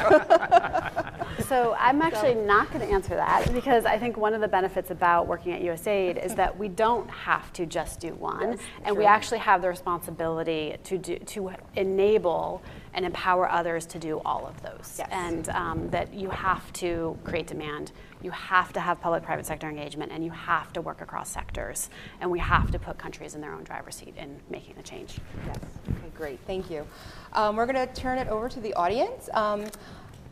so I'm actually not going to answer that because I think one of the benefits about working at USAID is that we don't have to just do one, yes, and true. we actually have the responsibility to do to enable and empower others to do all of those. Yes. And um, that you have to create demand, you have to have public-private sector engagement, and you have to work across sectors, and we have to put countries in their own driver's seat in making the change. Yes. Okay, great. Thank you. Um, we're going to turn it over to the audience. Um,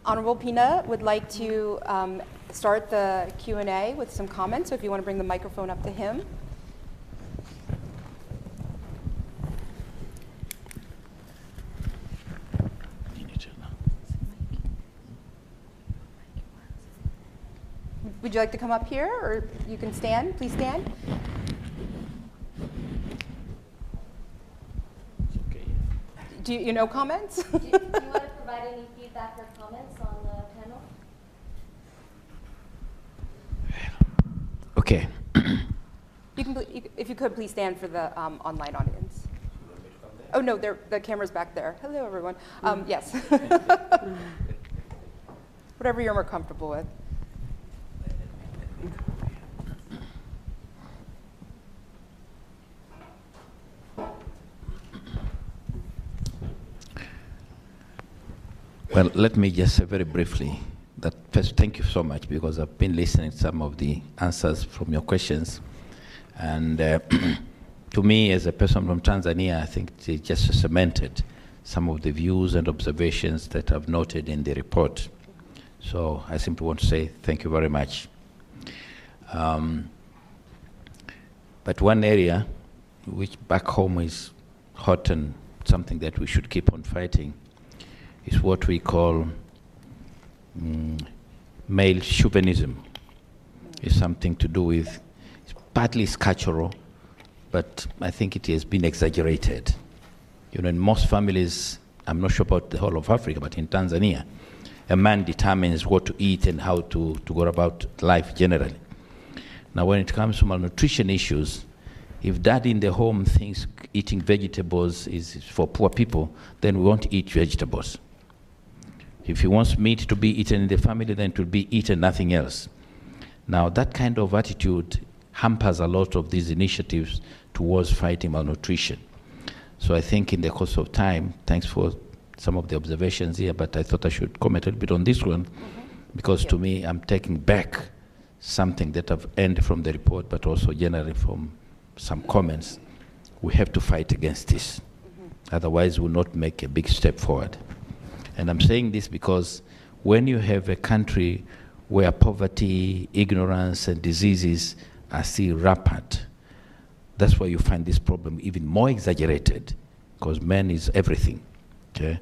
Honorable Pinda would like to um, start the Q&A with some comments, so if you want to bring the microphone up to him. Would you like to come up here, or you can stand? Please stand. Do you, you know comments? do, you, do, you, want to provide any feedback or comments on the panel? Okay. you can, if you could, please stand for the um, online audience. Oh no, the camera's back there. Hello, everyone. Um, yes. Whatever you're more comfortable with. Well, let me just say very briefly that first, thank you so much because I've been listening to some of the answers from your questions. And uh, to me, as a person from Tanzania, I think it just cemented some of the views and observations that I've noted in the report. So I simply want to say thank you very much. Um, but one area which back home is hot and something that we should keep on fighting is what we call um, male chauvinism. It's something to do with, it's partly cultural, but I think it has been exaggerated. You know, in most families, I'm not sure about the whole of Africa, but in Tanzania, a man determines what to eat and how to, to go about life generally. Now, when it comes to malnutrition issues, if dad in the home thinks eating vegetables is for poor people, then we won't eat vegetables. If he wants meat to be eaten in the family, then it will be eaten, nothing else. Now, that kind of attitude hampers a lot of these initiatives towards fighting malnutrition. So I think in the course of time, thanks for some of the observations here, but I thought I should comment a little bit on this one, mm-hmm. because to me, I'm taking back something that I've earned from the report, but also generally from some comments. We have to fight against this. Mm-hmm. Otherwise, we'll not make a big step forward. And I'm saying this because when you have a country where poverty, ignorance, and diseases are still rampant, that's why you find this problem even more exaggerated, because man is everything. Okay?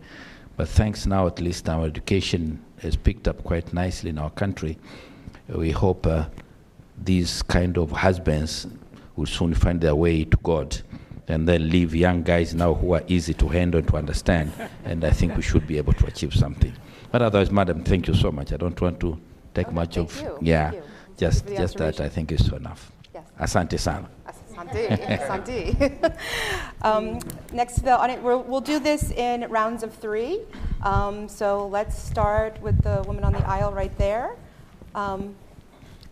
But thanks now, at least our education has picked up quite nicely in our country. We hope uh, these kind of husbands will soon find their way to God and then leave young guys now who are easy to handle and to understand. and I think we should be able to achieve something. But otherwise, madam, thank you so much. I don't want to take okay, much of you. yeah. Just just that I think is enough. Yes. Asante sana. Asante. Asante. um, next to the audience, we will do this in rounds of three. Um, so let's start with the woman on the aisle right there, um,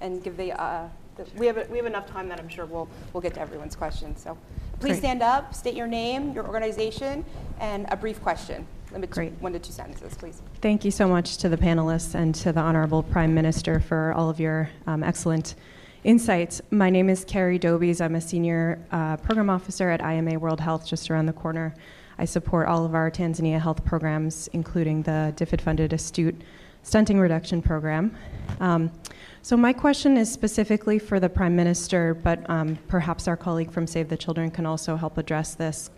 and give the uh, we have, we have enough time that I'm sure we'll, we'll get to everyone's questions. So please Great. stand up, state your name, your organization, and a brief question. Limit to Great. one to two sentences, please. Thank you so much to the panelists and to the Honorable Prime Minister for all of your um, excellent insights. My name is Carrie Dobies. I'm a senior uh, program officer at IMA World Health, just around the corner. I support all of our Tanzania health programs, including the DFID-funded Astute Stunting Reduction Program. Um, so my question is specifically for the Prime Minister, but um, perhaps our colleague from Save the Children can also help address this.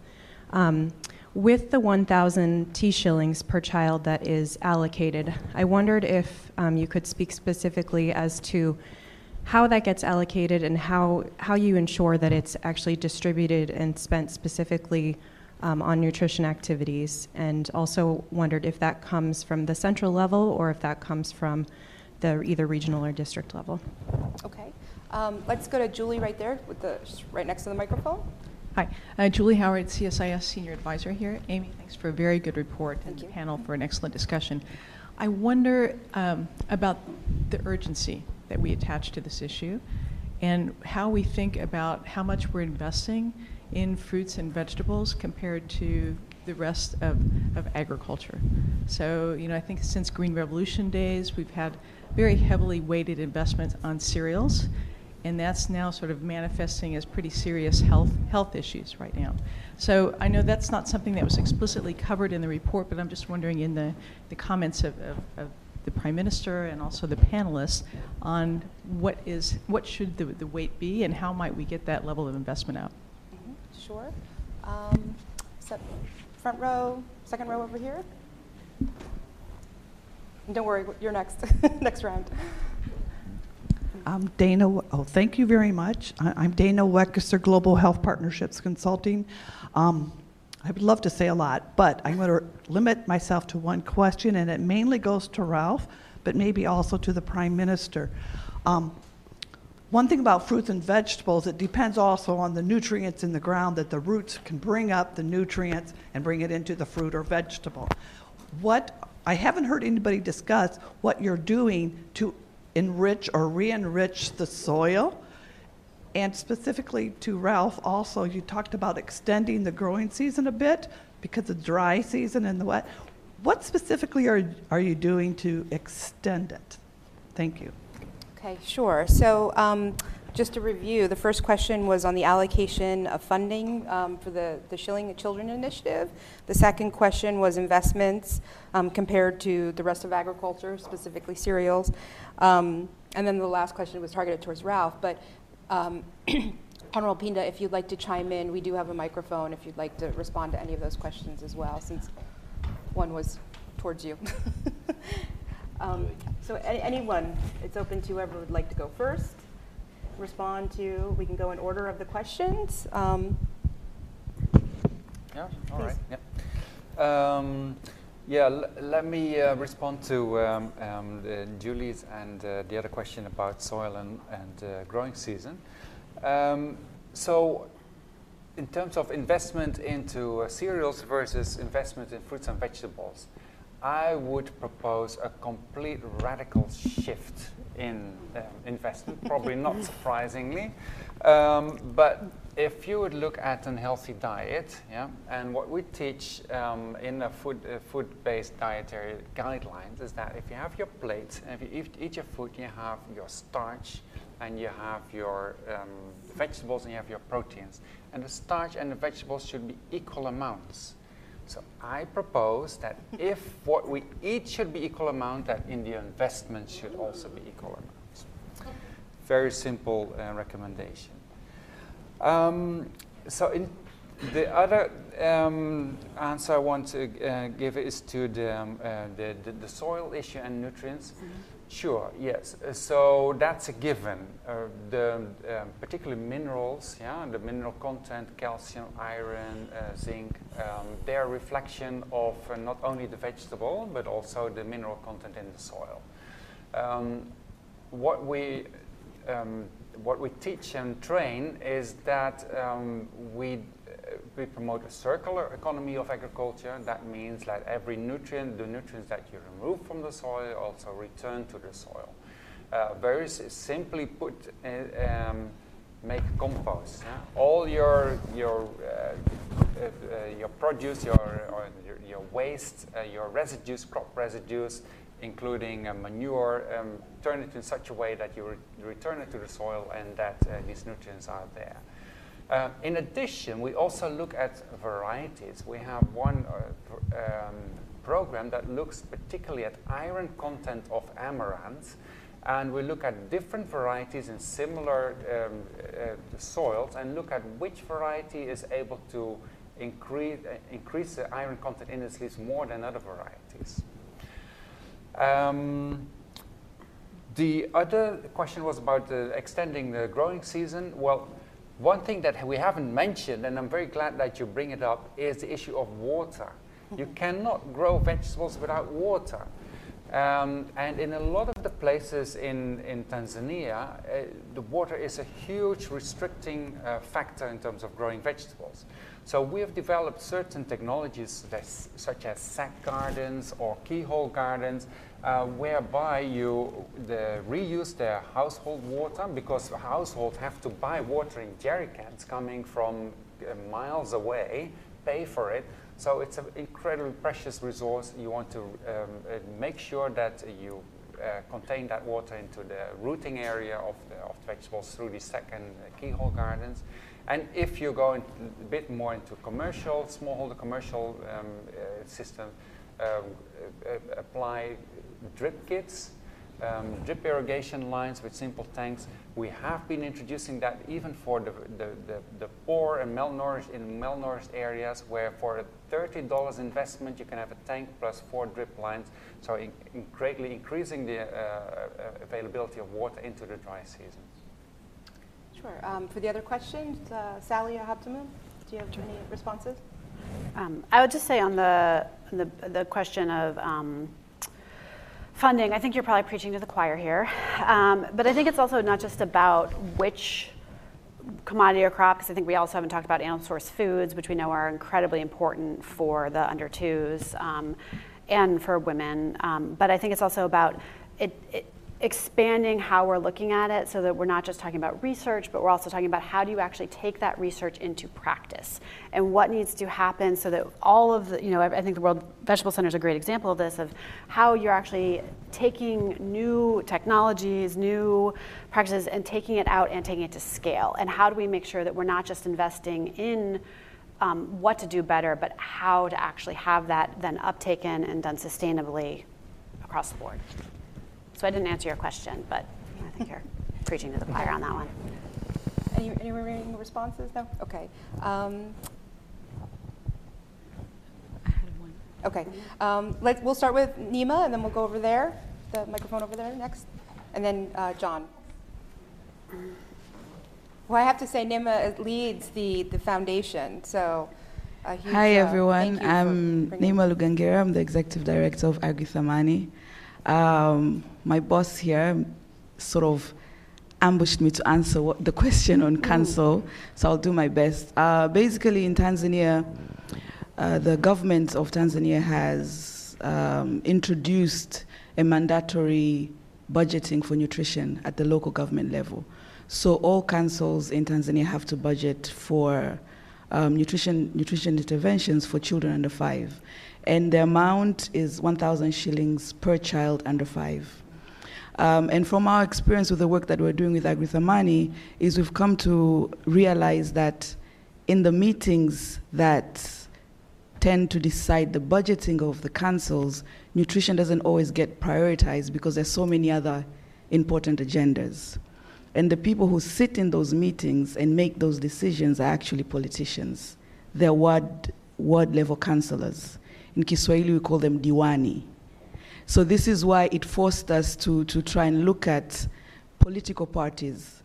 Um, with the 1,000 T shillings per child that is allocated, I wondered if um, you could speak specifically as to how that gets allocated and how, how you ensure that it's actually distributed and spent specifically um, on nutrition activities. And also wondered if that comes from the central level or if that comes from the either regional or district level. Okay. Um, let's go to Julie right there, with the right next to the microphone. Hi, uh, Julie Howard, CSIS Senior Advisor here. Amy, thanks for a very good report Thank and you. the panel for an excellent discussion. I wonder um, about the urgency that we attach to this issue and how we think about how much we're investing in fruits and vegetables compared to the rest of, of agriculture. So, you know, I think since Green Revolution days, we've had very heavily weighted investments on cereals and that's now sort of manifesting as pretty serious health health issues right now. So I know that's not something that was explicitly covered in the report, but I'm just wondering in the, the comments of, of, of the Prime Minister and also the panelists on what is what should the, the weight be and how might we get that level of investment out. Sure. Um, front row, second row over here. Don't worry, you're next, next round. I'm Dana, oh, thank you very much. I- I'm Dana Weckesser, Global Health Partnerships Consulting. Um, I would love to say a lot, but I'm going to limit myself to one question, and it mainly goes to Ralph, but maybe also to the Prime Minister. Um, One thing about fruits and vegetables, it depends also on the nutrients in the ground that the roots can bring up the nutrients and bring it into the fruit or vegetable. What, I haven't heard anybody discuss what you're doing to enrich or re-enrich the soil. And specifically to Ralph, also, you talked about extending the growing season a bit because of dry season and the wet. What specifically are, are you doing to extend it? Thank you. Okay, sure. So um, just to review, the first question was on the allocation of funding um, for the, the Shilling Children Initiative. The second question was investments um, compared to the rest of agriculture, specifically cereals. Um, and then the last question was targeted towards Ralph. But um, Honorable Pinda, if you'd like to chime in, we do have a microphone if you'd like to respond to any of those questions as well, since one was towards you. um, so anyone, it's open to whoever would like to go first. Respond to, we can go in order of the questions. Um, Yeah, all Please. right. Yeah. Um, yeah, l- let me uh, respond to um, um, the Julie's and uh, the other question about soil and, and uh, growing season. Um, so, in terms of investment into uh, cereals versus investment in fruits and vegetables, I would propose a complete radical shift in um, investment, probably not surprisingly. Um, but if you would look at an healthy diet, yeah, and what we teach um, in the food, uh, food-based dietary guidelines is that if you have your plate, and if you eat, eat your food, you have your starch, and you have your um, vegetables, and you have your proteins. And the starch and the vegetables should be equal amounts. So I propose that if what we eat should be equal amount, that in the investment should also be equal amounts. Very simple uh, recommendation. Um, so in the other um, answer I want to uh, give is to the, um, uh, the, the, the soil issue and nutrients. Sure, yes. Uh, So that's a given. Uh, the um, particularly minerals, yeah, the mineral content, calcium, iron, uh, zinc, um, they're a reflection of uh, not only the vegetable but also the mineral content in the soil. Um, what we um, what we teach and train is that um, we, uh, we promote a circular economy of agriculture. That means that every nutrient, the nutrients that you remove from the soil, also return to the soil. Uh, very simply put, uh, um, make compost. Yeah? All your your uh, uh, uh your produce, your your, your, waste, uh, your residues, crop residues, including manure, um, turn it in such a way that you re return it to the soil and that these nutrients are there. Uh, in addition, we also look at varieties. We have one uh, um, program that looks particularly at iron content of amaranth, and we look at different varieties in similar um, uh, soils and look at which variety is able to increase, uh, increase the iron content in its leaves more than other varieties. Um, the other question was about extending the growing season. Well, one thing that we haven't mentioned, and I'm very glad that you bring it up, is the issue of water. You cannot grow vegetables without water. Um, and in a lot of the places in, in Tanzania, uh, the water is a huge restricting uh, factor in terms of growing vegetables. So we have developed certain technologies such as sack gardens or keyhole gardens, uh, whereby you the, reuse their household water because households have to buy water in jerry cans coming from uh, miles away, pay for it. So it's an incredibly precious resource. You want to um, uh, make sure that you uh, contain that water into the rooting area of the, of vegetables through the second keyhole gardens. And if you go a bit more into commercial, smallholder commercial um, uh, system, um, uh, apply drip kits, um, drip irrigation lines with simple tanks. We have been introducing that even for the, the, the, the poor and malnourished in malnourished areas where for a $30 investment you can have a tank plus four drip lines, so in, in greatly increasing the uh, uh, availability of water into the dry season. Sure. Um, for the other questions, uh, Sally or Habtamu, do you have any responses? Um, I would just say on the, the, the question of um, funding, I think you're probably preaching to the choir here. Um, but I think it's also not just about which commodity or crop, because I think we also haven't talked about animal source foods, which we know are incredibly important for the under twos um, and for women. Um, but I think it's also about it, it expanding how we're looking at it so that we're not just talking about research, but we're also talking about how do you actually take that research into practice and what needs to happen so that all of the, you know, I think the World Vegetable Center is a great example of this, of how you're actually taking new technologies, new practices, and taking it out and taking it to scale. And how do we make sure that we're not just investing in um, what to do better, but how to actually have that then uptaken and done sustainably across the board. So I didn't answer your question, but I think you're preaching to the choir on that one. Any, any remaining responses? No? Okay. Um, okay. Um, let, we'll start with Neema, and then we'll go over there, the microphone over there next, and then uh, John. Well, I have to say, Neema leads the, the foundation, so. Huge, Hi, uh, everyone. I'm Neema Lugangira. I'm the executive director of Agri Thamani. Um, my boss here sort of ambushed me to answer what, the question on council, so I'll do my best. Uh, basically, in Tanzania, uh, the government of Tanzania has um, introduced a mandatory budgeting for nutrition at the local government level. So all councils in Tanzania have to budget for um, nutrition, nutrition interventions for children under five and the amount is 1,000 shillings per child under five. Um, and from our experience with the work that we're doing with Agri Thamani, is we've come to realize that in the meetings that tend to decide the budgeting of the councils, nutrition doesn't always get prioritized because there's so many other important agendas. And the people who sit in those meetings and make those decisions are actually politicians. They're ward, ward level councillors. In Kiswahili, we call them diwani. So this is why it forced us to, to try and look at political parties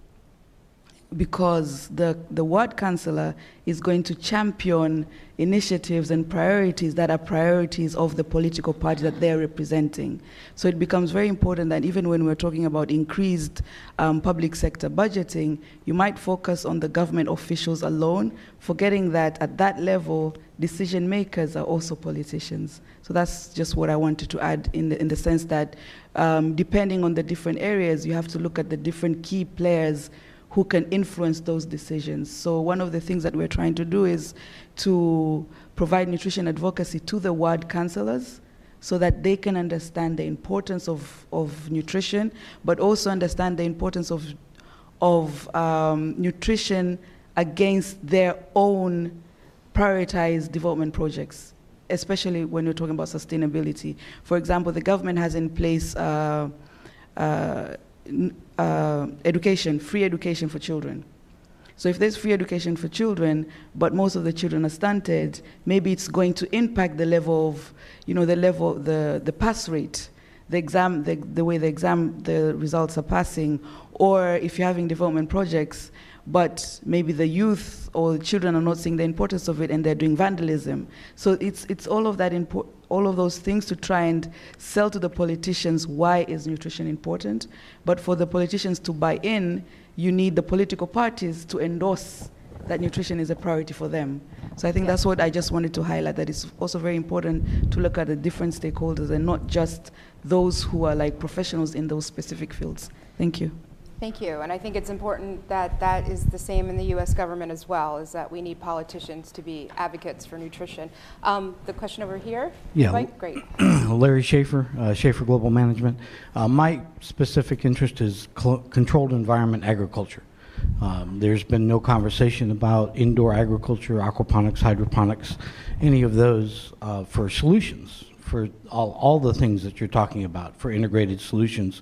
because the, the ward councillor is going to champion initiatives and priorities that are priorities of the political party that they're representing. So it becomes very important that even when we're talking about increased um, public sector budgeting, you might focus on the government officials alone, forgetting that at that level, decision makers are also politicians. So that's just what I wanted to add in the, in the sense that um, depending on the different areas, you have to look at the different key players who can influence those decisions. So one of the things that we're trying to do is to provide nutrition advocacy to the ward councillors so that they can understand the importance of, of nutrition, but also understand the importance of, of um, nutrition against their own prioritized development projects, especially when you're talking about sustainability. For example, the government has in place uh, uh, uh, education, free education for children. So if there's free education for children, but most of the children are stunted, maybe it's going to impact the level of, you know, the level, the, the pass rate, the exam, the, the way the exam, the results are passing, or if you're having development projects, but maybe the youth or the children are not seeing the importance of it and they're doing vandalism. So it's, it's all of that impo- all of those things to try and sell to the politicians why is nutrition important. But for the politicians to buy in, you need the political parties to endorse that nutrition is a priority for them. So I think yeah. that's what I just wanted to highlight that it's also very important to look at the different stakeholders and not just those who are like professionals in those specific fields. Thank you. Thank you. And I think it's important that that is the same in the U.S. government as well, is that we need politicians to be advocates for nutrition. Um, the question over here? Yeah. Right? Great. Larry Schaefer, uh, Schaefer Global Management. Uh, my specific interest is cl- controlled environment agriculture. Um, there's been no conversation about indoor agriculture, aquaponics, hydroponics, any of those uh, for solutions, for all, all the things that you're talking about, for integrated solutions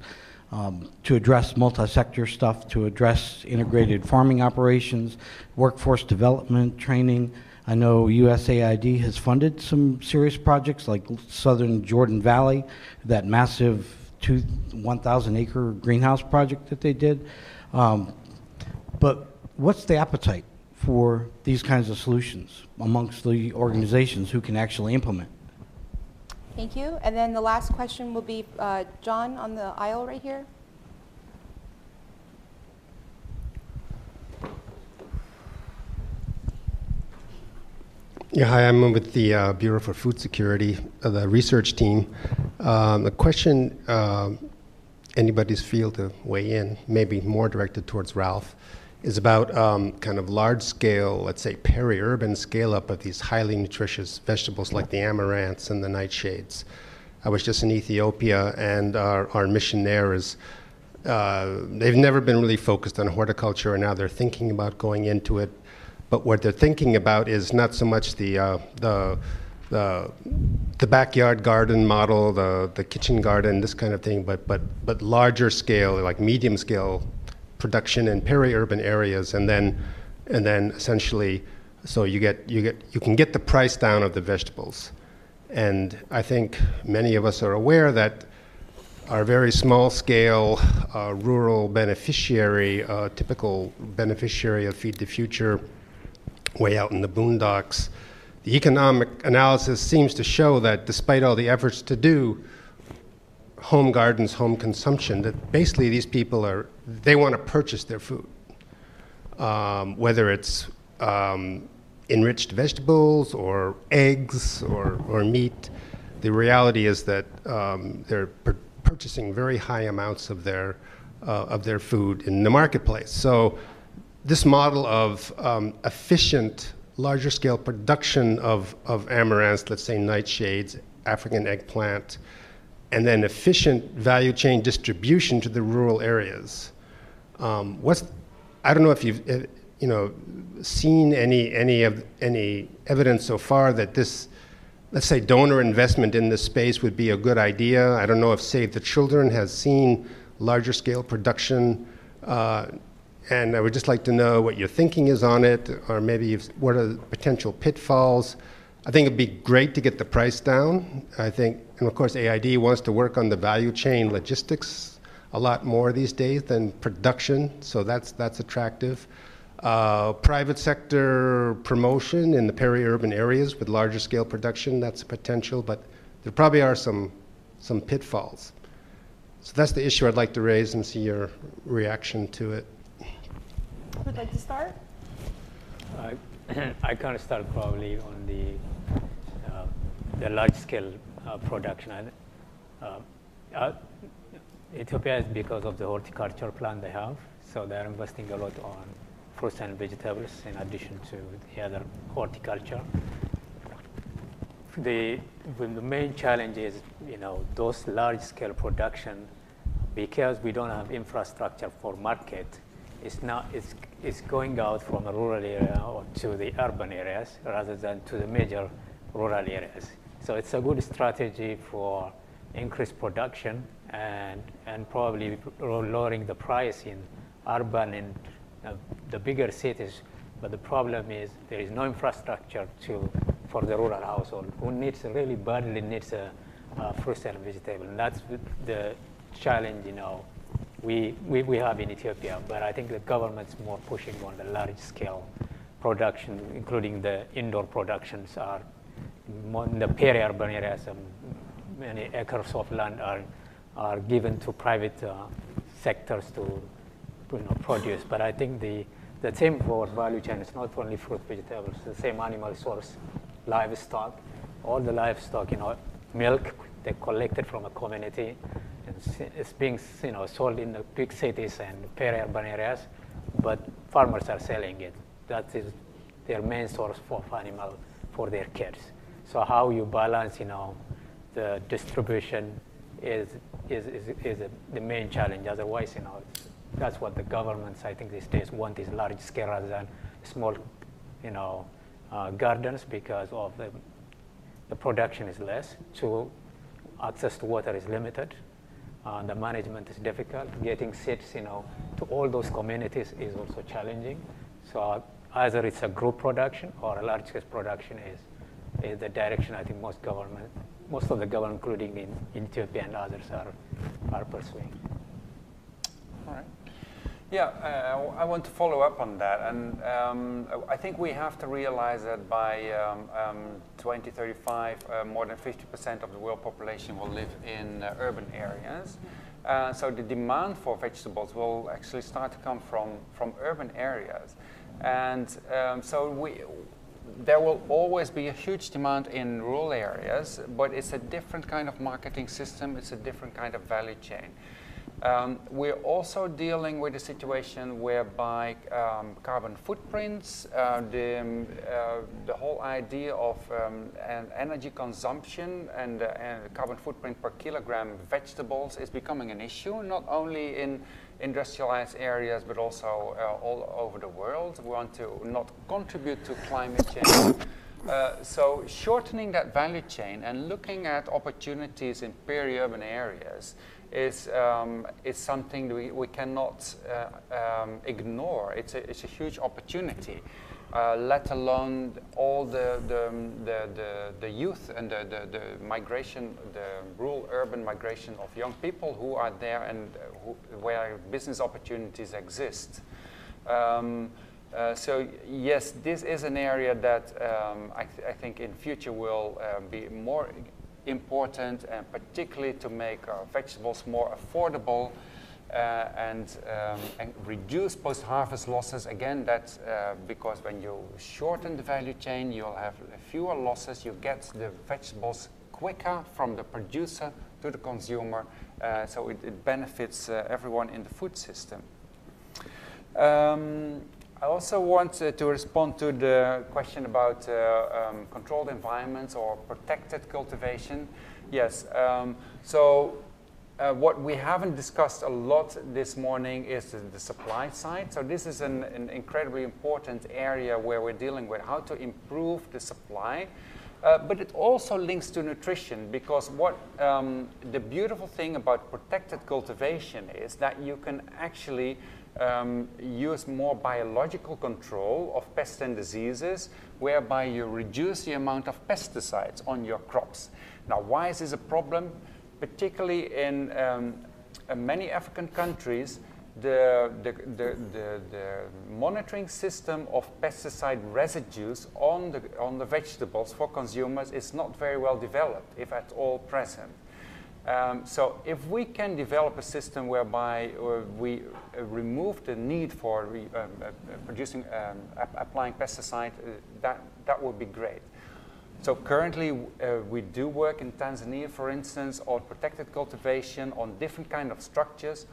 um, to address multi-sector stuff, to address integrated farming operations, workforce development, training. I know USAID has funded some serious projects like Southern Jordan Valley, that massive two, 1,000 acre greenhouse project that they did. Um, but what's the appetite for these kinds of solutions amongst the organizations who can actually implement? Thank you. And then the last question will be uh, John on the aisle right here. Yeah, hi, I'm with the uh, Bureau for Food Security, uh, the research team. Um, a question uh, anybody's field to weigh in, maybe more directed towards Ralph is about um, kind of large scale, let's say peri-urban scale up of these highly nutritious vegetables like the amaranths and the nightshades. I was just in Ethiopia, and our, our mission there is uh, they've never been really focused on horticulture, and now they're thinking about going into it. But what they're thinking about is not so much the uh, the the, the backyard garden model, the, the kitchen garden, this kind of thing, but, but, but larger scale, like medium scale production in peri-urban areas, and then and then essentially, so you get you get you can get the price down of the vegetables, and I think many of us are aware that our very small scale uh, rural beneficiary, uh, typical beneficiary of Feed the Future, way out in the boondocks, the economic analysis seems to show that despite all the efforts to do home gardens, home consumption, that basically these people are, they want to purchase their food. Um, whether it's um, enriched vegetables or eggs or, or meat, the reality is that um, they're purchasing very high amounts of their, uh, of their food in the marketplace. So this model of um, efficient, larger scale production of, of amaranths, let's say nightshades, African eggplant, and then efficient value chain distribution to the rural areas. Um, what's, I don't know if you've you know, seen any, any, of, any evidence so far that this, let's say, donor investment in this space would be a good idea. I don't know if Save the Children has seen larger scale production. Uh, and I would just like to know what your thinking is on it, or maybe what are the potential pitfalls. I think it'd be great to get the price down. I think, and of course, AID wants to work on the value chain logistics a lot more these days than production, so that's, that's attractive. Uh, private sector promotion in the peri-urban areas with larger scale production, that's a potential, but there probably are some, some pitfalls. So that's the issue I'd like to raise and see your reaction to it. Who'd like to start? I, I can start probably on the, uh, the large scale uh, production. Uh, uh, Ethiopia is because of the horticulture plan they have, so they're investing a lot on fruits and vegetables in addition to the other horticulture. The, the main challenge is, you know, those large scale production, because we don't have infrastructure for market, it's, not, it's, it's going out from the rural area or to the urban areas rather than to the major rural areas. So it's a good strategy for increased production and, and probably lowering the price in urban and uh, the bigger cities. But the problem is there is no infrastructure to, for the rural household who needs really badly needs a, a and vegetable. And that's the challenge, you know, we, we, we have in Ethiopia. But I think the government's more pushing on the large scale production, including the indoor productions are in the peri-urban areas. Um, many acres of land are, are given to private uh, sectors to you know, produce. But I think the, the same for value chain is not only fruit, vegetables, the same animal source, livestock, all the livestock, you know, milk they collected from a community, And it's being you know sold in the big cities and peri-urban areas, but farmers are selling it. That is their main source for animal for their kids. So how you balance, you know, the distribution is is is, is a, the main challenge. Otherwise, you know, that's what the governments I think these days want is large scale rather than small, you know, uh, gardens because of the the production is less. So access to water is limited. Uh, the management is difficult. Getting seeds, you know, to all those communities is also challenging. So uh, either it's a group production or a large-scale production is, is the direction I think most government, most of the government, including in, in Ethiopia and others, are, are pursuing. All right. Yeah, uh, I want to follow up on that. And um, I think we have to realize that by um, um, 2035, uh, more than 50% of the world population will live in uh, urban areas. Uh, so the demand for vegetables will actually start to come from, from urban areas. And um, so we, there will always be a huge demand in rural areas, but it's a different kind of marketing system, it's a different kind of value chain. Um, we're also dealing with a situation whereby um, carbon footprints, uh, the, um, uh, the whole idea of um, energy consumption and, uh, and, carbon footprint per kilogram vegetables is becoming an issue, not only in industrialized areas but also uh, all over the world. We want to not contribute to climate change. Uh, so shortening that value chain and looking at opportunities in peri-urban areas is, um, is something we, we cannot uh, um, ignore. It's a, it's a huge opportunity, uh, let alone all the, the, the, the, the youth and the, the, the, migration, the rural urban migration of young people who are there and who, where business opportunities exist. Um, uh, so yes, this is an area that um, I, th I, think in future will uh, be more important, and particularly to make our vegetables more affordable uh, and, um, and, reduce post-harvest losses. Again, that's uh, because when you shorten the value chain, you'll have fewer losses. You get the vegetables quicker from the producer to the consumer, uh, so it, it benefits uh, everyone in the food system. Um, I also want to respond to the question about uh, um, controlled environments or protected cultivation. Yes, um, so uh, what we haven't discussed a lot this morning is the, the supply side. So this is an, an, incredibly important area where we're dealing with how to improve the supply. Uh, but it also links to nutrition because what um, the beautiful thing about protected cultivation is that you can actually um, use more biological control of pests and diseases, whereby you reduce the amount of pesticides on your crops. Now, why is this a problem? Particularly in, um, in many African countries, the, the, the, the, the monitoring system of pesticide residues on the, on the vegetables for consumers is not very well developed, if at all present. Um, so if we can develop a system whereby uh, we uh, remove the need for re, um, uh, producing, um, ap applying pesticide, uh, that, that would be great. So currently uh, we do work in Tanzania, for instance, on protected cultivation, on different kind of structures.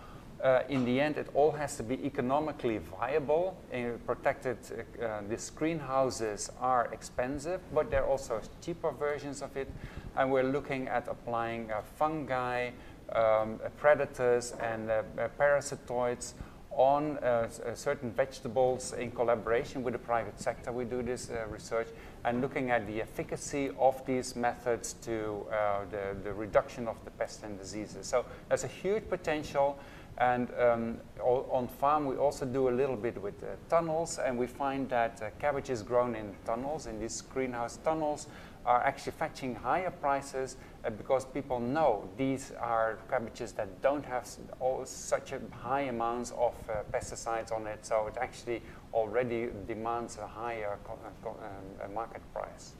Uh, in the end, it all has to be economically viable. Uh, protected, uh, these greenhouses are expensive, but there are also cheaper versions of it. And we're looking at applying uh, fungi, um, predators, and uh, parasitoids on uh, certain vegetables in collaboration with the private sector. We do this uh, research and looking at the efficacy of these methods to uh, the, the reduction of the pests and diseases. So there's a huge potential. And um, on farm, we also do a little bit with uh, tunnels, and we find that uh, cabbages grown in tunnels, in these greenhouse tunnels, are actually fetching higher prices uh, because people know these are cabbages that don't have all, such high amounts of uh, pesticides on it, so it actually already demands a higher uh, um, market price.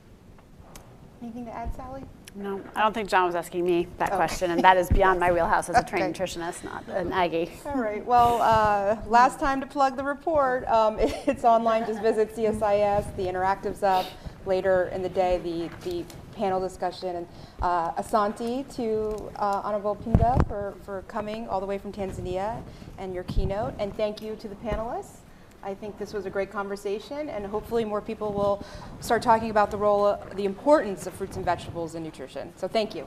Anything to add, Sally? No, I don't think John was asking me that oh. question, and that is beyond my wheelhouse as a trained okay. nutritionist, not an Aggie. All right. Well, uh, last time to plug the report. Um, it's online. Just visit CSIS. The interactive's up. Later in the day, the the panel discussion and uh, Asante to uh, Honorable Pinda for, for coming all the way from Tanzania and your keynote. And thank you to the panelists. I think this was a great conversation, and hopefully more people will start talking about the role, the importance of fruits and vegetables in nutrition. So thank you.